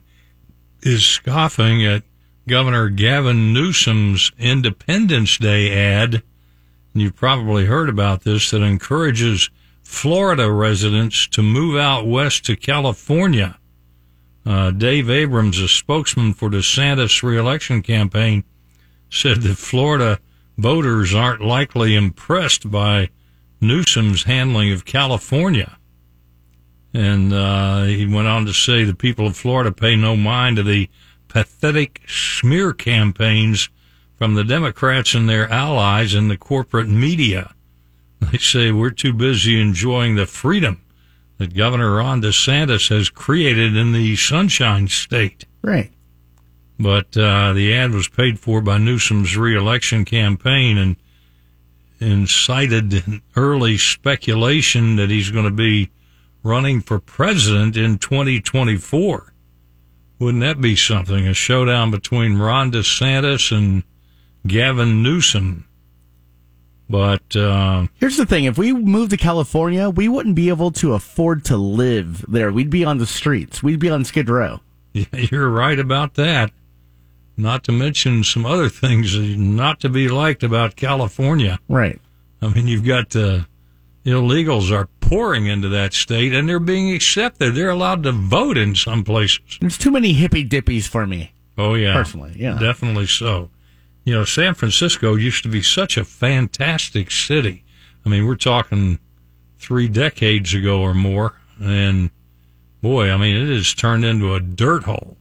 S3: is scoffing at Governor Gavin Newsom's Independence Day ad. And you've probably heard about this that encourages Florida residents to move out west to California. Uh, Dave Abrams, a spokesman for DeSantis' reelection campaign, said that Florida voters aren't likely impressed by Newsom's handling of California. And uh, he went on to say the people of Florida pay no mind to the pathetic smear campaigns from the Democrats and their allies in the corporate media. They say we're too busy enjoying the freedom that Governor Ron DeSantis has created in the Sunshine State.
S4: Right.
S3: But uh, the ad was paid for by Newsom's reelection campaign and incited early speculation that he's going to be running for president in 2024. Wouldn't that be something? A showdown between Ron DeSantis and Gavin Newsom. But uh,
S4: Here's the thing: if we moved to California, we wouldn't be able to afford to live there. We'd be on the streets. We'd be on Skid Row.
S3: Yeah, (laughs) you're right about that. Not to mention some other things not to be liked about California.
S4: Right.
S3: I mean, you've got uh, illegals are pouring into that state and they're being accepted. They're allowed to vote in some places.
S4: There's too many hippie dippies for me.
S3: Oh, yeah.
S4: Personally, yeah.
S3: Definitely so. You know, San Francisco used to be such a fantastic city. I mean, we're talking three decades ago or more. And boy, I mean, it has turned into a dirt hole.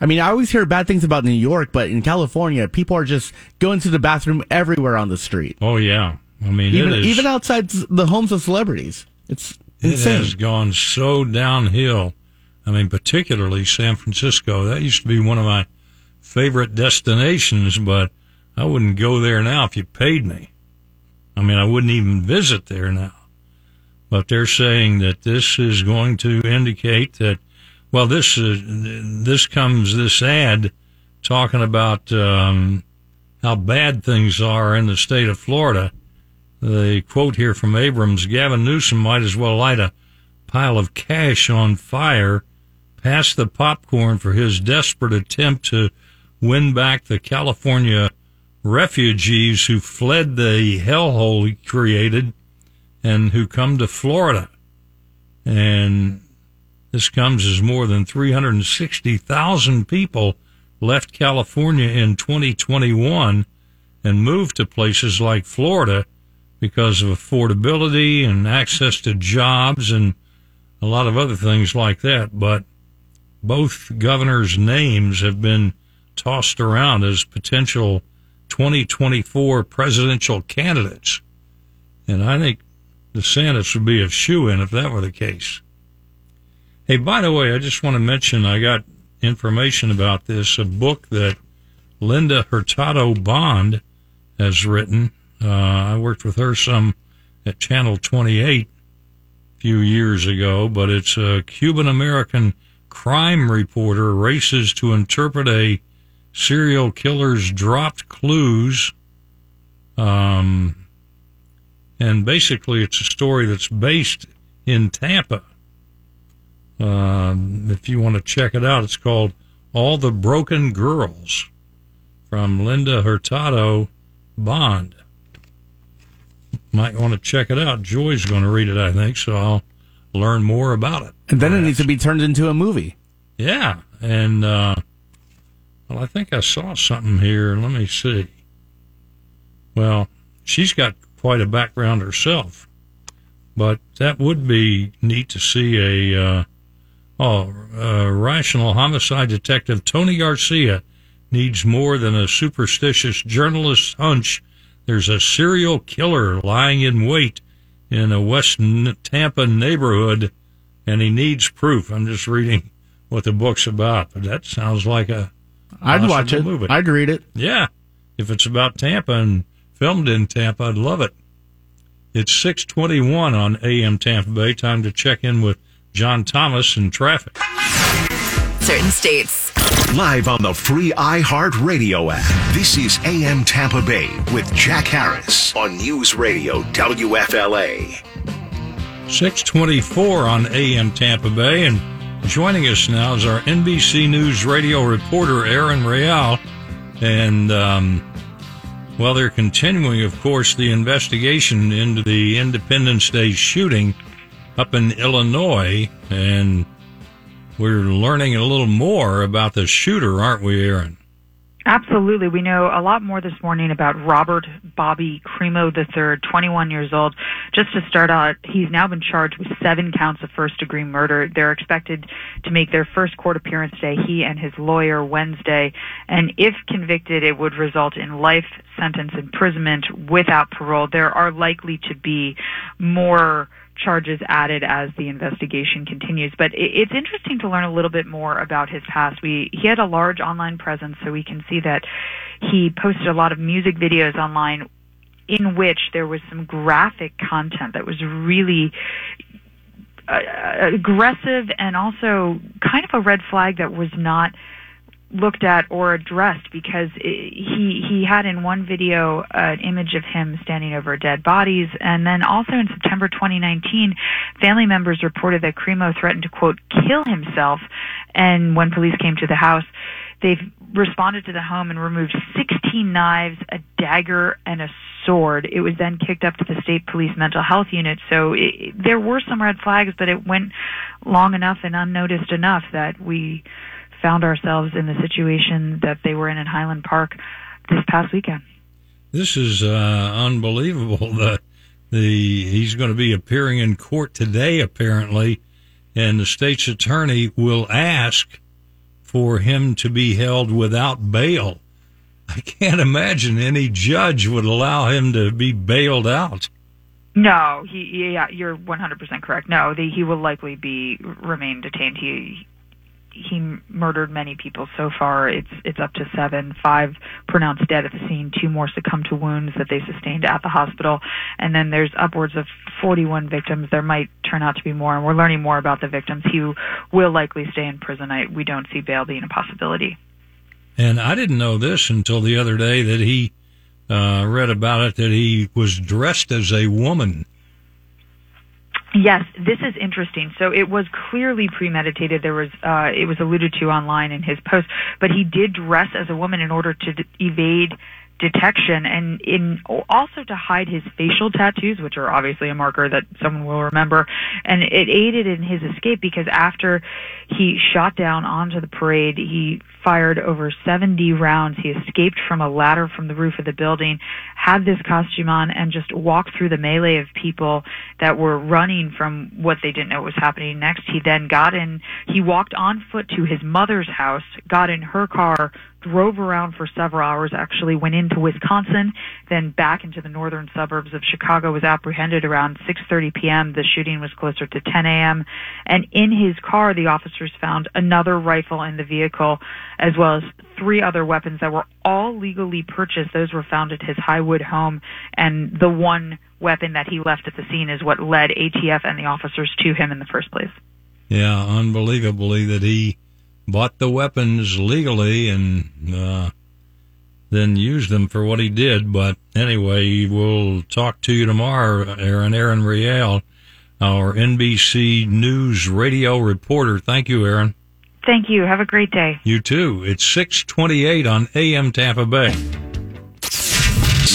S4: I mean, I always hear bad things about New York, but in California, people are just going to the bathroom everywhere on the street,
S3: Oh, yeah. I mean,
S4: even
S3: it is.
S4: even outside the homes of celebrities. It's insane.
S3: It has gone so downhill. I mean, particularly San Francisco. That used to be one of my favorite destinations, but I wouldn't go there now if you paid me. I mean, I wouldn't even visit there now. But they're saying that this is going to indicate that, well, this uh, this comes this ad talking about um, how bad things are in the state of Florida. The quote here from Abrams: Gavin Newsom might as well light a pile of cash on fire past the popcorn for his desperate attempt to win back the California refugees who fled the hellhole he created and who come to Florida. And this comes as more than 360,000 people left California in 2021 and moved to places like Florida because of affordability and access to jobs and a lot of other things like that. But both governors' names have been tossed around as potential 2024 presidential candidates. And I think DeSantis would be a shoo in if that were the case. Hey, by the way, I just want to mention I got information about this, a book that Linda Hurtado Bond has written. Uh, I worked with her some at Channel 28 a few years ago, but it's a Cuban American crime reporter races to interpret a serial killer's dropped clues. Um, and basically, it's a story that's based in Tampa. Um, if you want to check it out, it's called All the Broken Girls from Linda Hurtado Bond. Might want to check it out. Joy's going to read it, I think, so I'll learn more about it.
S4: And then it needs to be turned into a movie.
S3: Yeah, and uh, well, I think I saw something here. Let me see. Well, she's got quite a background herself, but that would be neat to see a uh, oh, uh, rational homicide detective Tony Garcia needs more than a superstitious journalist's hunch. There's a serial killer lying in wait in a West Tampa neighborhood, and he needs proof. I'm just reading what the book's about, but that sounds like a
S4: I'd watch it.
S3: movie.
S4: I'd read it.
S3: Yeah, if it's about Tampa and filmed in Tampa, I'd love it. It's 621 on AM Tampa Bay. Time to check in with John Thomas in traffic.
S7: Certain states.
S2: Live on the free iHeartRadio app. This is AM Tampa Bay with Jack Harris on News Radio WFLA.
S3: 624 on AM Tampa Bay. And joining us now is our NBC News radio reporter, Aaron Real. And, um, well, they're continuing, of course, the investigation into the Independence Day shooting up in Illinois. And we're learning a little more about the shooter, aren't we, Aaron?
S8: Absolutely. We know a lot more this morning about Robert Bobby Crimo III, 21 years old. Just to start out, he's now been charged with seven counts of first degree murder. They're expected to make their first court appearance today, he and his lawyer Wednesday. And if convicted, it would result in life sentence imprisonment without parole. There are likely to be more charges added as the investigation continues. But it's interesting to learn a little bit more about his past. We he had a large online presence, so we can see that he posted a lot of music videos online in which there was some graphic content that was really uh, aggressive and also kind of a red flag that was not looked at or addressed because he he had in one video an image of him standing over dead bodies. And then also in September 2019 family members reported that Crimo threatened to quote kill himself. And when police came to the house they've responded to the home and removed 16 knives a dagger and a sword. It was then kicked up to the state police mental health unit. So it, there were some red flags but it went long enough and unnoticed enough that we found ourselves in the situation that they were in in Highland Park this past weekend.
S3: This is uh, unbelievable. (laughs) The the he's going to be appearing in court today, apparently, and the state's attorney will ask for him to be held without bail. (laughs) I can't imagine any judge would allow him to be bailed out.
S8: No, he yeah, you're 100% correct. No, the, he will likely be remain detained. He he murdered many people so far. It's it's up to seven, five pronounced dead at the scene, two more succumbed to wounds that they sustained at the hospital, and then there's upwards of 41 victims. There might turn out to be more, and we're learning more about the victims. He will likely stay in prison. I, we don't see bail being a possibility.
S3: And I didn't know this until the other day that he uh, read about it that he was dressed as a woman.
S8: Yes, this is interesting. So it was clearly premeditated. There was, uh, it was alluded to online in his post, but he did dress as a woman in order to d- evade detection and in also to hide his facial tattoos, which are obviously a marker that someone will remember. And it aided in his escape because after he shot down onto the parade, he fired over 70 rounds. He escaped from a ladder from the roof of the building, had this costume on, and just walked through the melee of people that were running from what they didn't know was happening next. He then got in, he walked on foot to his mother's house, got in her car, drove around for several hours, actually went into Wisconsin, then back into the northern suburbs of Chicago, was apprehended around 6.30 p.m. The shooting was closer to 10 a.m. And in his car, the officers found another rifle in the vehicle, as well as three other weapons that were all legally purchased. Those were found at his Highwood home, and the one weapon that he left at the scene is what led ATF and the officers to him in the first place.
S3: Yeah, unbelievably that he bought the weapons legally and uh, then used them for what he did. But anyway, we'll talk to you tomorrow, Aaron. Aaron Riel, our NBC News radio reporter. Thank you, Aaron.
S8: Thank you. Have a great day.
S3: You too. It's 628 on AM Tampa Bay.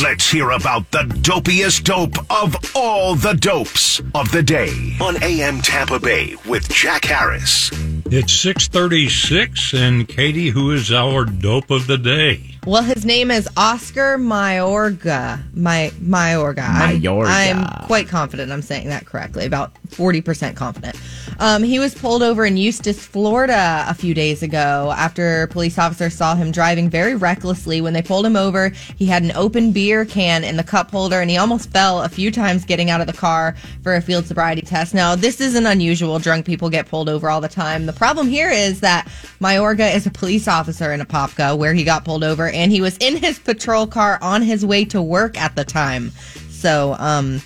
S2: Let's hear about the dopiest dope of all the dopes of the day on AM Tampa Bay with Jack Harris.
S3: It's 636, and Katie, who is our dope of the day?
S1: Well, his name is Oscar Mayorga. My Mayorga. I'm, I'm quite confident I'm saying that correctly. About 40% confident. Um, he was pulled over in Eustis, Florida a few days ago after police officers saw him driving very recklessly. When they pulled him over, he had an open beer can in the cup holder and he almost fell a few times getting out of the car for a field sobriety test. Now, this isn't unusual. Drunk people get pulled over all the time. The problem here is that Mayorga is a police officer in Apopka where he got pulled over and he was in his patrol car on his way to work at the time. So, um,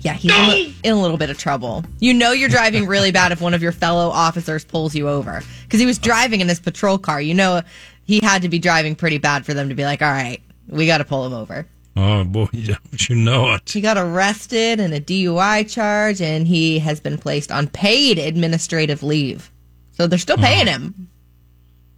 S1: yeah, he's in a, in a little bit of trouble. You know, you're driving really bad if one of your fellow officers pulls you over because he was driving in his patrol car. You know, he had to be driving pretty bad for them to be like, all right, we got to pull him over.
S3: Oh, boy, (laughs) don't you know it?
S1: He got arrested in a DUI charge and he has been placed on paid administrative leave. So they're still paying him.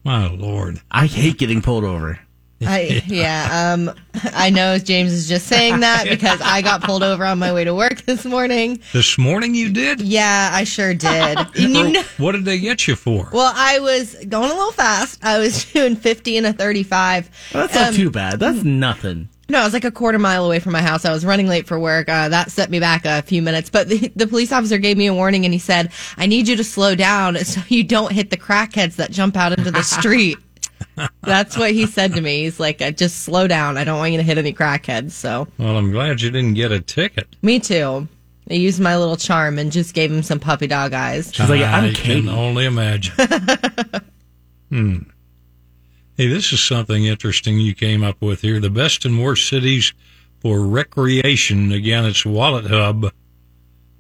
S3: My Lord.
S4: I hate getting pulled over.
S1: I, (laughs) yeah, um, I know James is just saying that (laughs) because I got pulled over on my way to work this morning.
S3: This morning you did?
S1: Yeah, I sure did. (laughs) And you know-
S3: what did they get you for?
S1: well, I was going a little fast. I was doing 50 and a 35.
S4: That's not
S1: Um,
S4: too bad. That's nothing.
S1: No, I was like a quarter mile away from my house. I was running late for work. Uh, that set me back a few minutes. But the, the police officer gave me a warning and he said, I need you to slow down so you don't hit the crackheads that jump out into the street. That's what he said to me. He's like, "Uh, just slow down. I don't want you to hit any crackheads. So,
S3: Well, I'm glad you didn't get a ticket.
S1: me too. I used my little charm and just gave him some puppy dog eyes.
S4: She's like,
S3: I
S4: I'm
S3: can only imagine. (laughs) hmm. Hey, this is something interesting you came up with here. The best and worst cities for recreation. Again, it's WalletHub.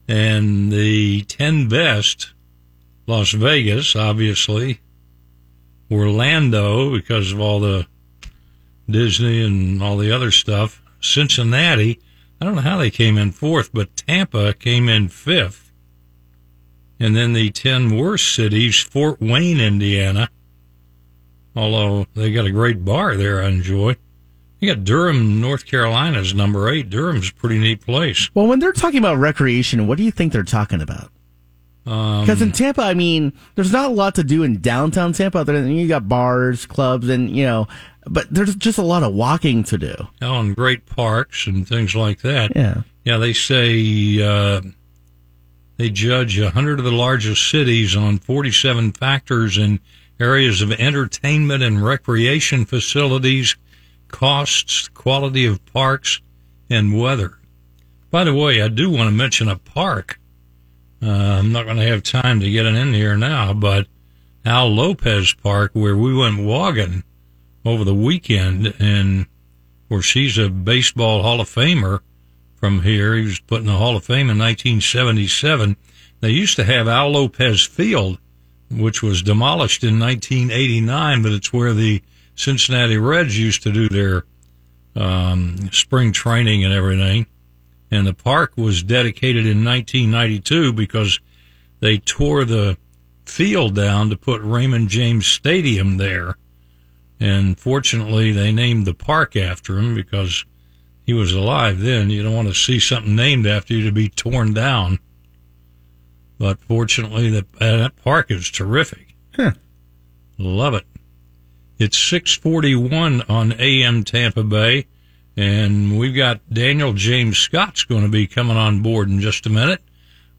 S3: And the 10 best, Las Vegas, obviously. Orlando, because of all the Disney and all the other stuff. Cincinnati, I don't know how they came in fourth, but Tampa came in fifth. And then the 10 worst cities, Fort Wayne, Indiana. Although they got a great bar there, I enjoy. You got Durham, North Carolina's number eight. Durham's a pretty neat place.
S4: Well, when they're talking about recreation, what do you think they're talking about?
S3: Um,
S4: Because in Tampa, I mean, there's not a lot to do in downtown Tampa other than you got bars, clubs, and, you know, but there's just a lot of walking to do.
S3: oh, and great parks and things like that.
S4: Yeah.
S3: Yeah, they say uh, they judge a 100 of the largest cities on 47 factors in areas of entertainment and recreation facilities, costs, quality of parks, and weather. By the way, I do want to mention a park. Uh, I'm not going to have time to get it in here now, but Al Lopez Park, where we went walking over the weekend, and where she's a baseball Hall of Famer from here. He was put in the Hall of Fame in 1977. They used to have Al Lopez Field, which was demolished in 1989, but it's where the Cincinnati Reds used to do their um, spring training and everything. And the park was dedicated in 1992 because they tore the field down to put Raymond James Stadium there. And fortunately, they named the park after him because he was alive then. You don't want to see something named after you to be torn down. But fortunately, the, uh, that park is terrific.
S4: Huh.
S3: Love it. It's 641 on AM Tampa Bay, and we've got Daniel James Scott's going to be coming on board in just a minute.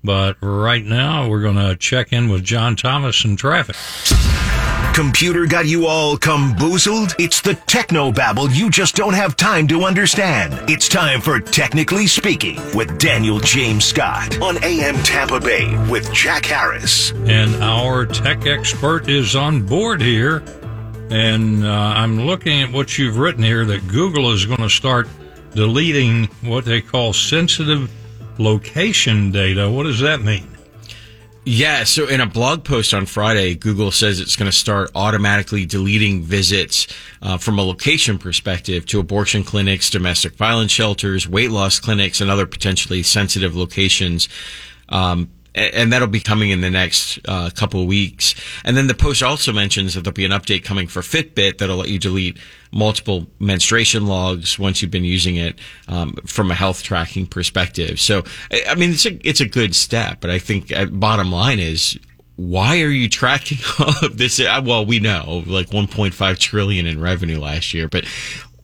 S3: But right now, we're going to check in with John Thomas in traffic.
S2: Computer got you all camboozled? It's the techno babble you just don't have time to understand. It's time for Technically Speaking with Daniel James Scott on AM Tampa Bay with Jack Harris.
S3: And our tech expert is on board here. And uh, I'm looking at what you've written here that Google is going to start deleting what they call sensitive location data. What does that mean?
S9: Yeah, so in a blog post on Friday, Google says it's going to start automatically deleting visits uh, from a location perspective to abortion clinics, domestic violence shelters, weight loss clinics, and other potentially sensitive locations. Um, and that'll be coming in the next uh, couple of weeks. And then the post also mentions that there'll be an update coming for Fitbit that'll let you delete multiple menstruation logs once you've been using it um, from a health tracking perspective. So, I mean, it's a it's a good step, but I think uh, bottom line is. Why are you tracking (laughs) all of this? Uh, well, we know like 1.5 trillion in revenue last year, but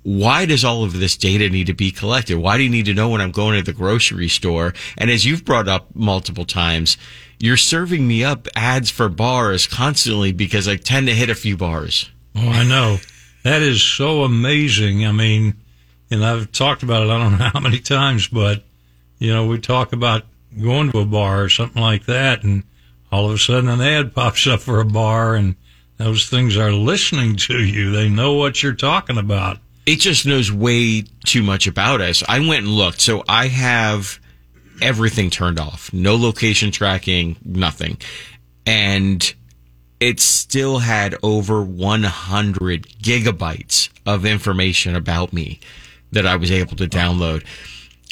S9: why does all of this data need to be collected? Why do you need to know when I'm going to the grocery store? And as you've brought up multiple times, you're serving me up ads for bars constantly because I tend to hit a few bars.
S3: Oh, I know. That is so amazing. I mean, and I've talked about it, I don't know how many times, but, you know, we talk about going to a bar or something like that, and all of a sudden an ad pops up for a bar, and those things are listening to you. They know what you're talking about
S9: it just knows way too much about us. I went and looked. So I have everything turned off. No location tracking, nothing. And it still had over 100 gigabytes of information about me that I was able to download.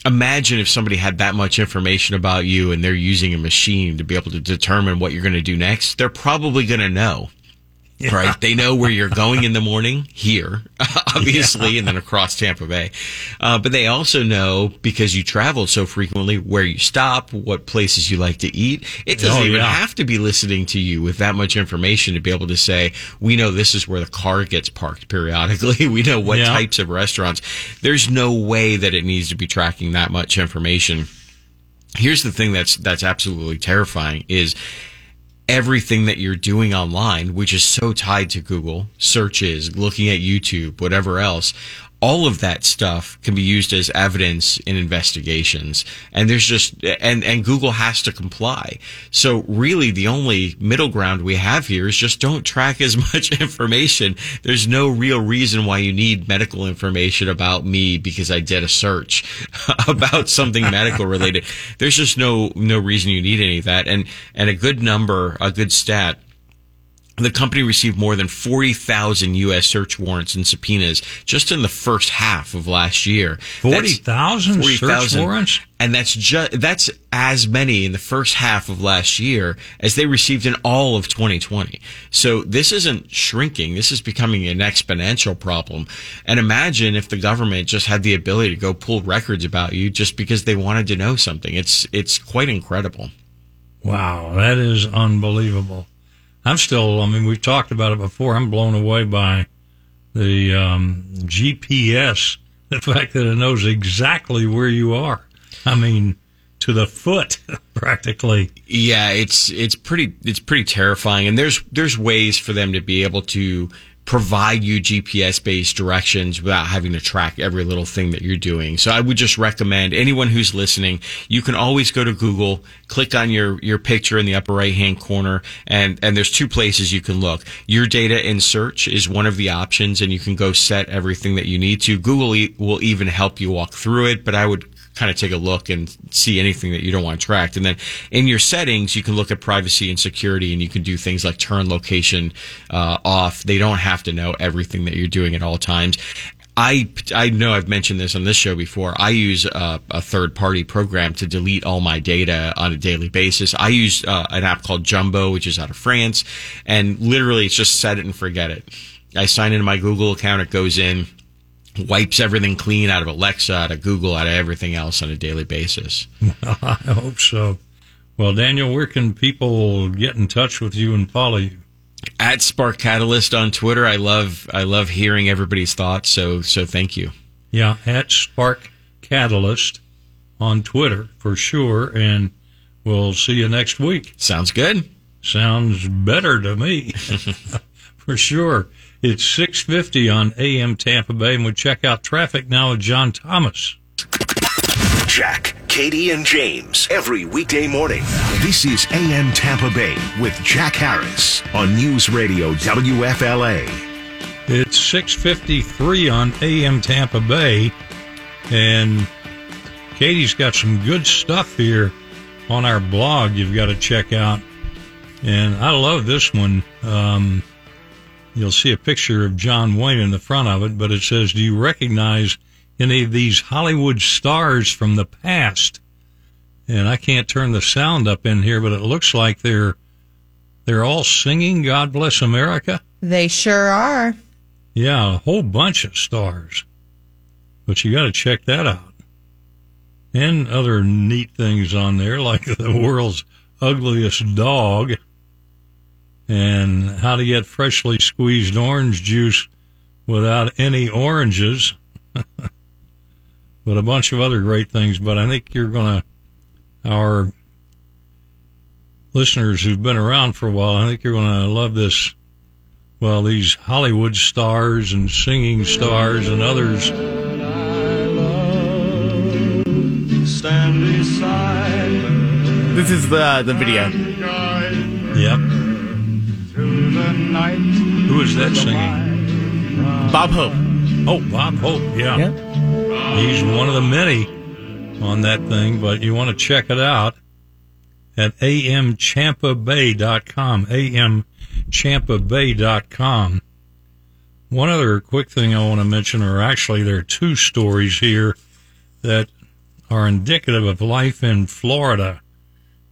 S9: Imagine if somebody had that much information about you and they're using a machine to be able to determine what you're going to do next. They're probably going to know (laughs) yeah. right? They know where you're going in the morning here, (laughs) obviously, yeah. and then across Tampa Bay. Uh, but they also know because you travel so frequently where you stop, what places you like to eat. It doesn't oh, even yeah. have to be listening to you with that much information to be able to say, we know this is where the car gets parked periodically. (laughs) we know what types of restaurants. There's no way that it needs to be tracking that much information. Here's the thing that's, that's absolutely terrifying is everything that you're doing online, which is so tied to Google, searches, looking at YouTube, whatever else, all of that stuff can be used as evidence in investigations. And there's just, and, and Google has to comply. So really the only middle ground we have here is just don't track as (laughs) much information. There's no real reason why you need medical information about me because I did a search (laughs) about something medical related. (laughs) There's just no, no reason you need any of that. And, and a good number, a good stat the company received more than 40,000 U.S. search warrants and subpoenas just in the first half of last year.
S3: 40,000 40, search warrants?
S9: And that's just, that's as many in the first half of last year as they received in all of 2020. So this isn't shrinking. This is becoming an exponential problem. And imagine if the government just had the ability to go pull records about you just because they wanted to know something. It's, it's quite incredible.
S3: Wow. That is unbelievable. I'm still, I mean, we've talked about it before. I'm blown away by the um, GPS, (laughs) the fact that it knows exactly where you are. I mean, to the foot, (laughs) practically.
S9: Yeah, it's it's pretty it's pretty terrifying, and there's there's ways for them to be able to provide you GPS based directions without having to track every little thing that you're doing. So I would just recommend anyone who's listening, you can always go to Google, click on your, your picture in the upper right hand corner, and, and there's two places you can look. Your data in search is one of the options, and you can go set everything that you need to. Google will even help you walk through it, but I would kind of take a look and see anything that you don't want tracked. And then in your settings, you can look at privacy and security and you can do things like turn location uh, off. They don't have to know everything that you're doing at all times. I I know I've mentioned this on this show before. I use uh, a third party program to delete all my data on a daily basis. I use uh, an app called Jumbo, which is out of France, and literally it's just set it and forget it. I sign into my Google account, it goes in, wipes everything clean out of Alexa, out of Google, out of everything else on a daily basis. (laughs)
S3: I hope so. Well, Daniel, where can people get in touch with you and follow you?
S9: At Spark Catalyst on Twitter, I love I love hearing everybody's thoughts. So so thank you.
S3: Yeah, at Spark Catalyst on Twitter for sure. And we'll see you next week.
S9: Sounds good.
S3: Sounds better to me (laughs) for sure. It's 650 on AM Tampa Bay, and we check out traffic now with John Thomas.
S2: Jack, Katie, and James every weekday morning. This is AM Tampa Bay with Jack Harris on News Radio WFLA.
S3: It's 653 on AM Tampa Bay, and Katie's got some good stuff here on our blog you've got to check out. And I love this one. Um, you'll see a picture of John Wayne in the front of it, but it says, Do you recognize any of these Hollywood stars from the past? And I can't turn the sound up in here, but it looks like they're they're all singing God Bless America.
S1: They sure are.
S3: Yeah, a whole bunch of stars. But you got to check that out. And other neat things on there, like (laughs) the world's ugliest dog and how to get freshly squeezed orange juice without any oranges. (laughs) but a bunch of other great things. But I think you're going to, our listeners who've been around for a while, I think you're going to love this well, these Hollywood stars and singing stars and others.
S4: This is the the video.
S3: Yep. Who is that singing?
S4: Bob Hope.
S3: Oh, Bob Hope. Yeah.
S4: Yeah.
S3: He's one of the many on that thing, but you want to check it out at amtampabay.com. amtampabay.com. One other quick thing I want to mention, or actually, there are two stories here that are indicative of life in Florida,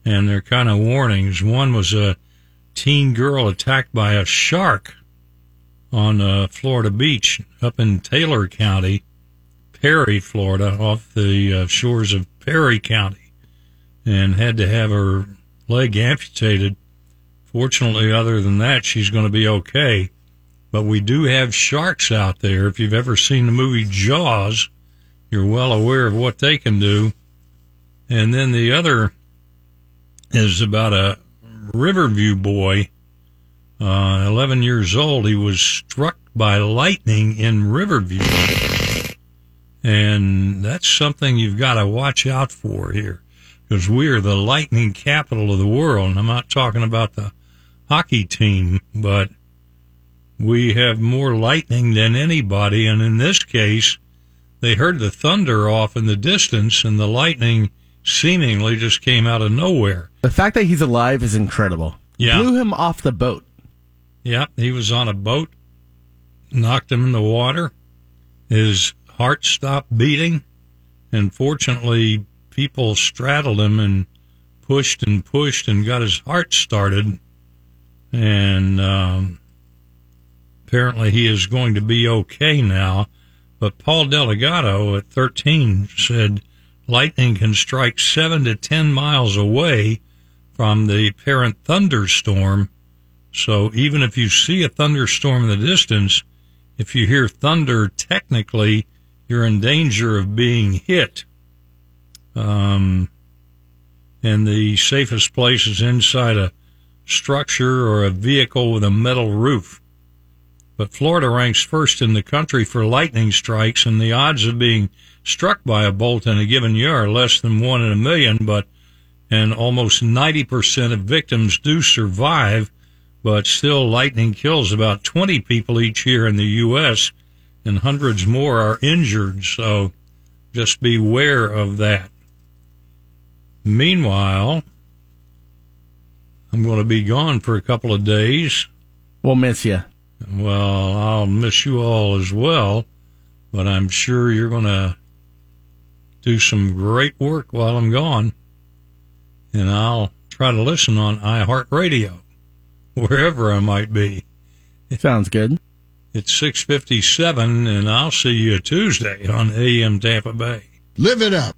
S3: and they're kind of warnings. One was a teen girl attacked by a shark on uh, Florida Beach up in Taylor County, Perry, Florida, off the uh, shores of Perry County, and had to have her leg amputated. Fortunately, other than that, she's going to be okay. But we do have sharks out there. If you've ever seen the movie Jaws, you're well aware of what they can do. And then the other is about a Riverview boy, uh, 11 years old. He was struck by lightning in Riverview. And that's something you've got to watch out for here because we are the lightning capital of the world. And I'm not talking about the hockey team, but we have more lightning than anybody. And in this case, they heard the thunder off in the distance and the lightning seemingly just came out of nowhere.
S4: The fact that he's alive is incredible.
S3: Yeah.
S4: Blew him off the boat.
S3: Yeah, he was on a boat, knocked him in the water. His heart stopped beating, and fortunately, people straddled him and pushed and pushed and got his heart started. And um, apparently, he is going to be okay now. But Paul Dellegatto at 13 said lightning can strike seven to 10 miles away from the parent thunderstorm. So even if you see a thunderstorm in the distance, if you hear thunder, technically you're in danger of being hit. Um, and the safest place is inside a structure or a vehicle with a metal roof. But Florida ranks first in the country for lightning strikes, and the odds of being struck by a bolt in a given year are less than one in a million, but and almost 90% of victims do survive, but still lightning kills about 20 people each year in the U.S., and hundreds more are injured, so just beware of that. Meanwhile, I'm going to be gone for a couple of days.
S4: We'll miss you.
S3: Well, I'll miss you all as well. but I'm sure you're going to do some great work while I'm gone. And I'll try to listen on iHeartRadio, wherever I might be.
S4: It sounds good.
S3: It's 657, and I'll see you Tuesday on AM Tampa Bay.
S10: Live it up.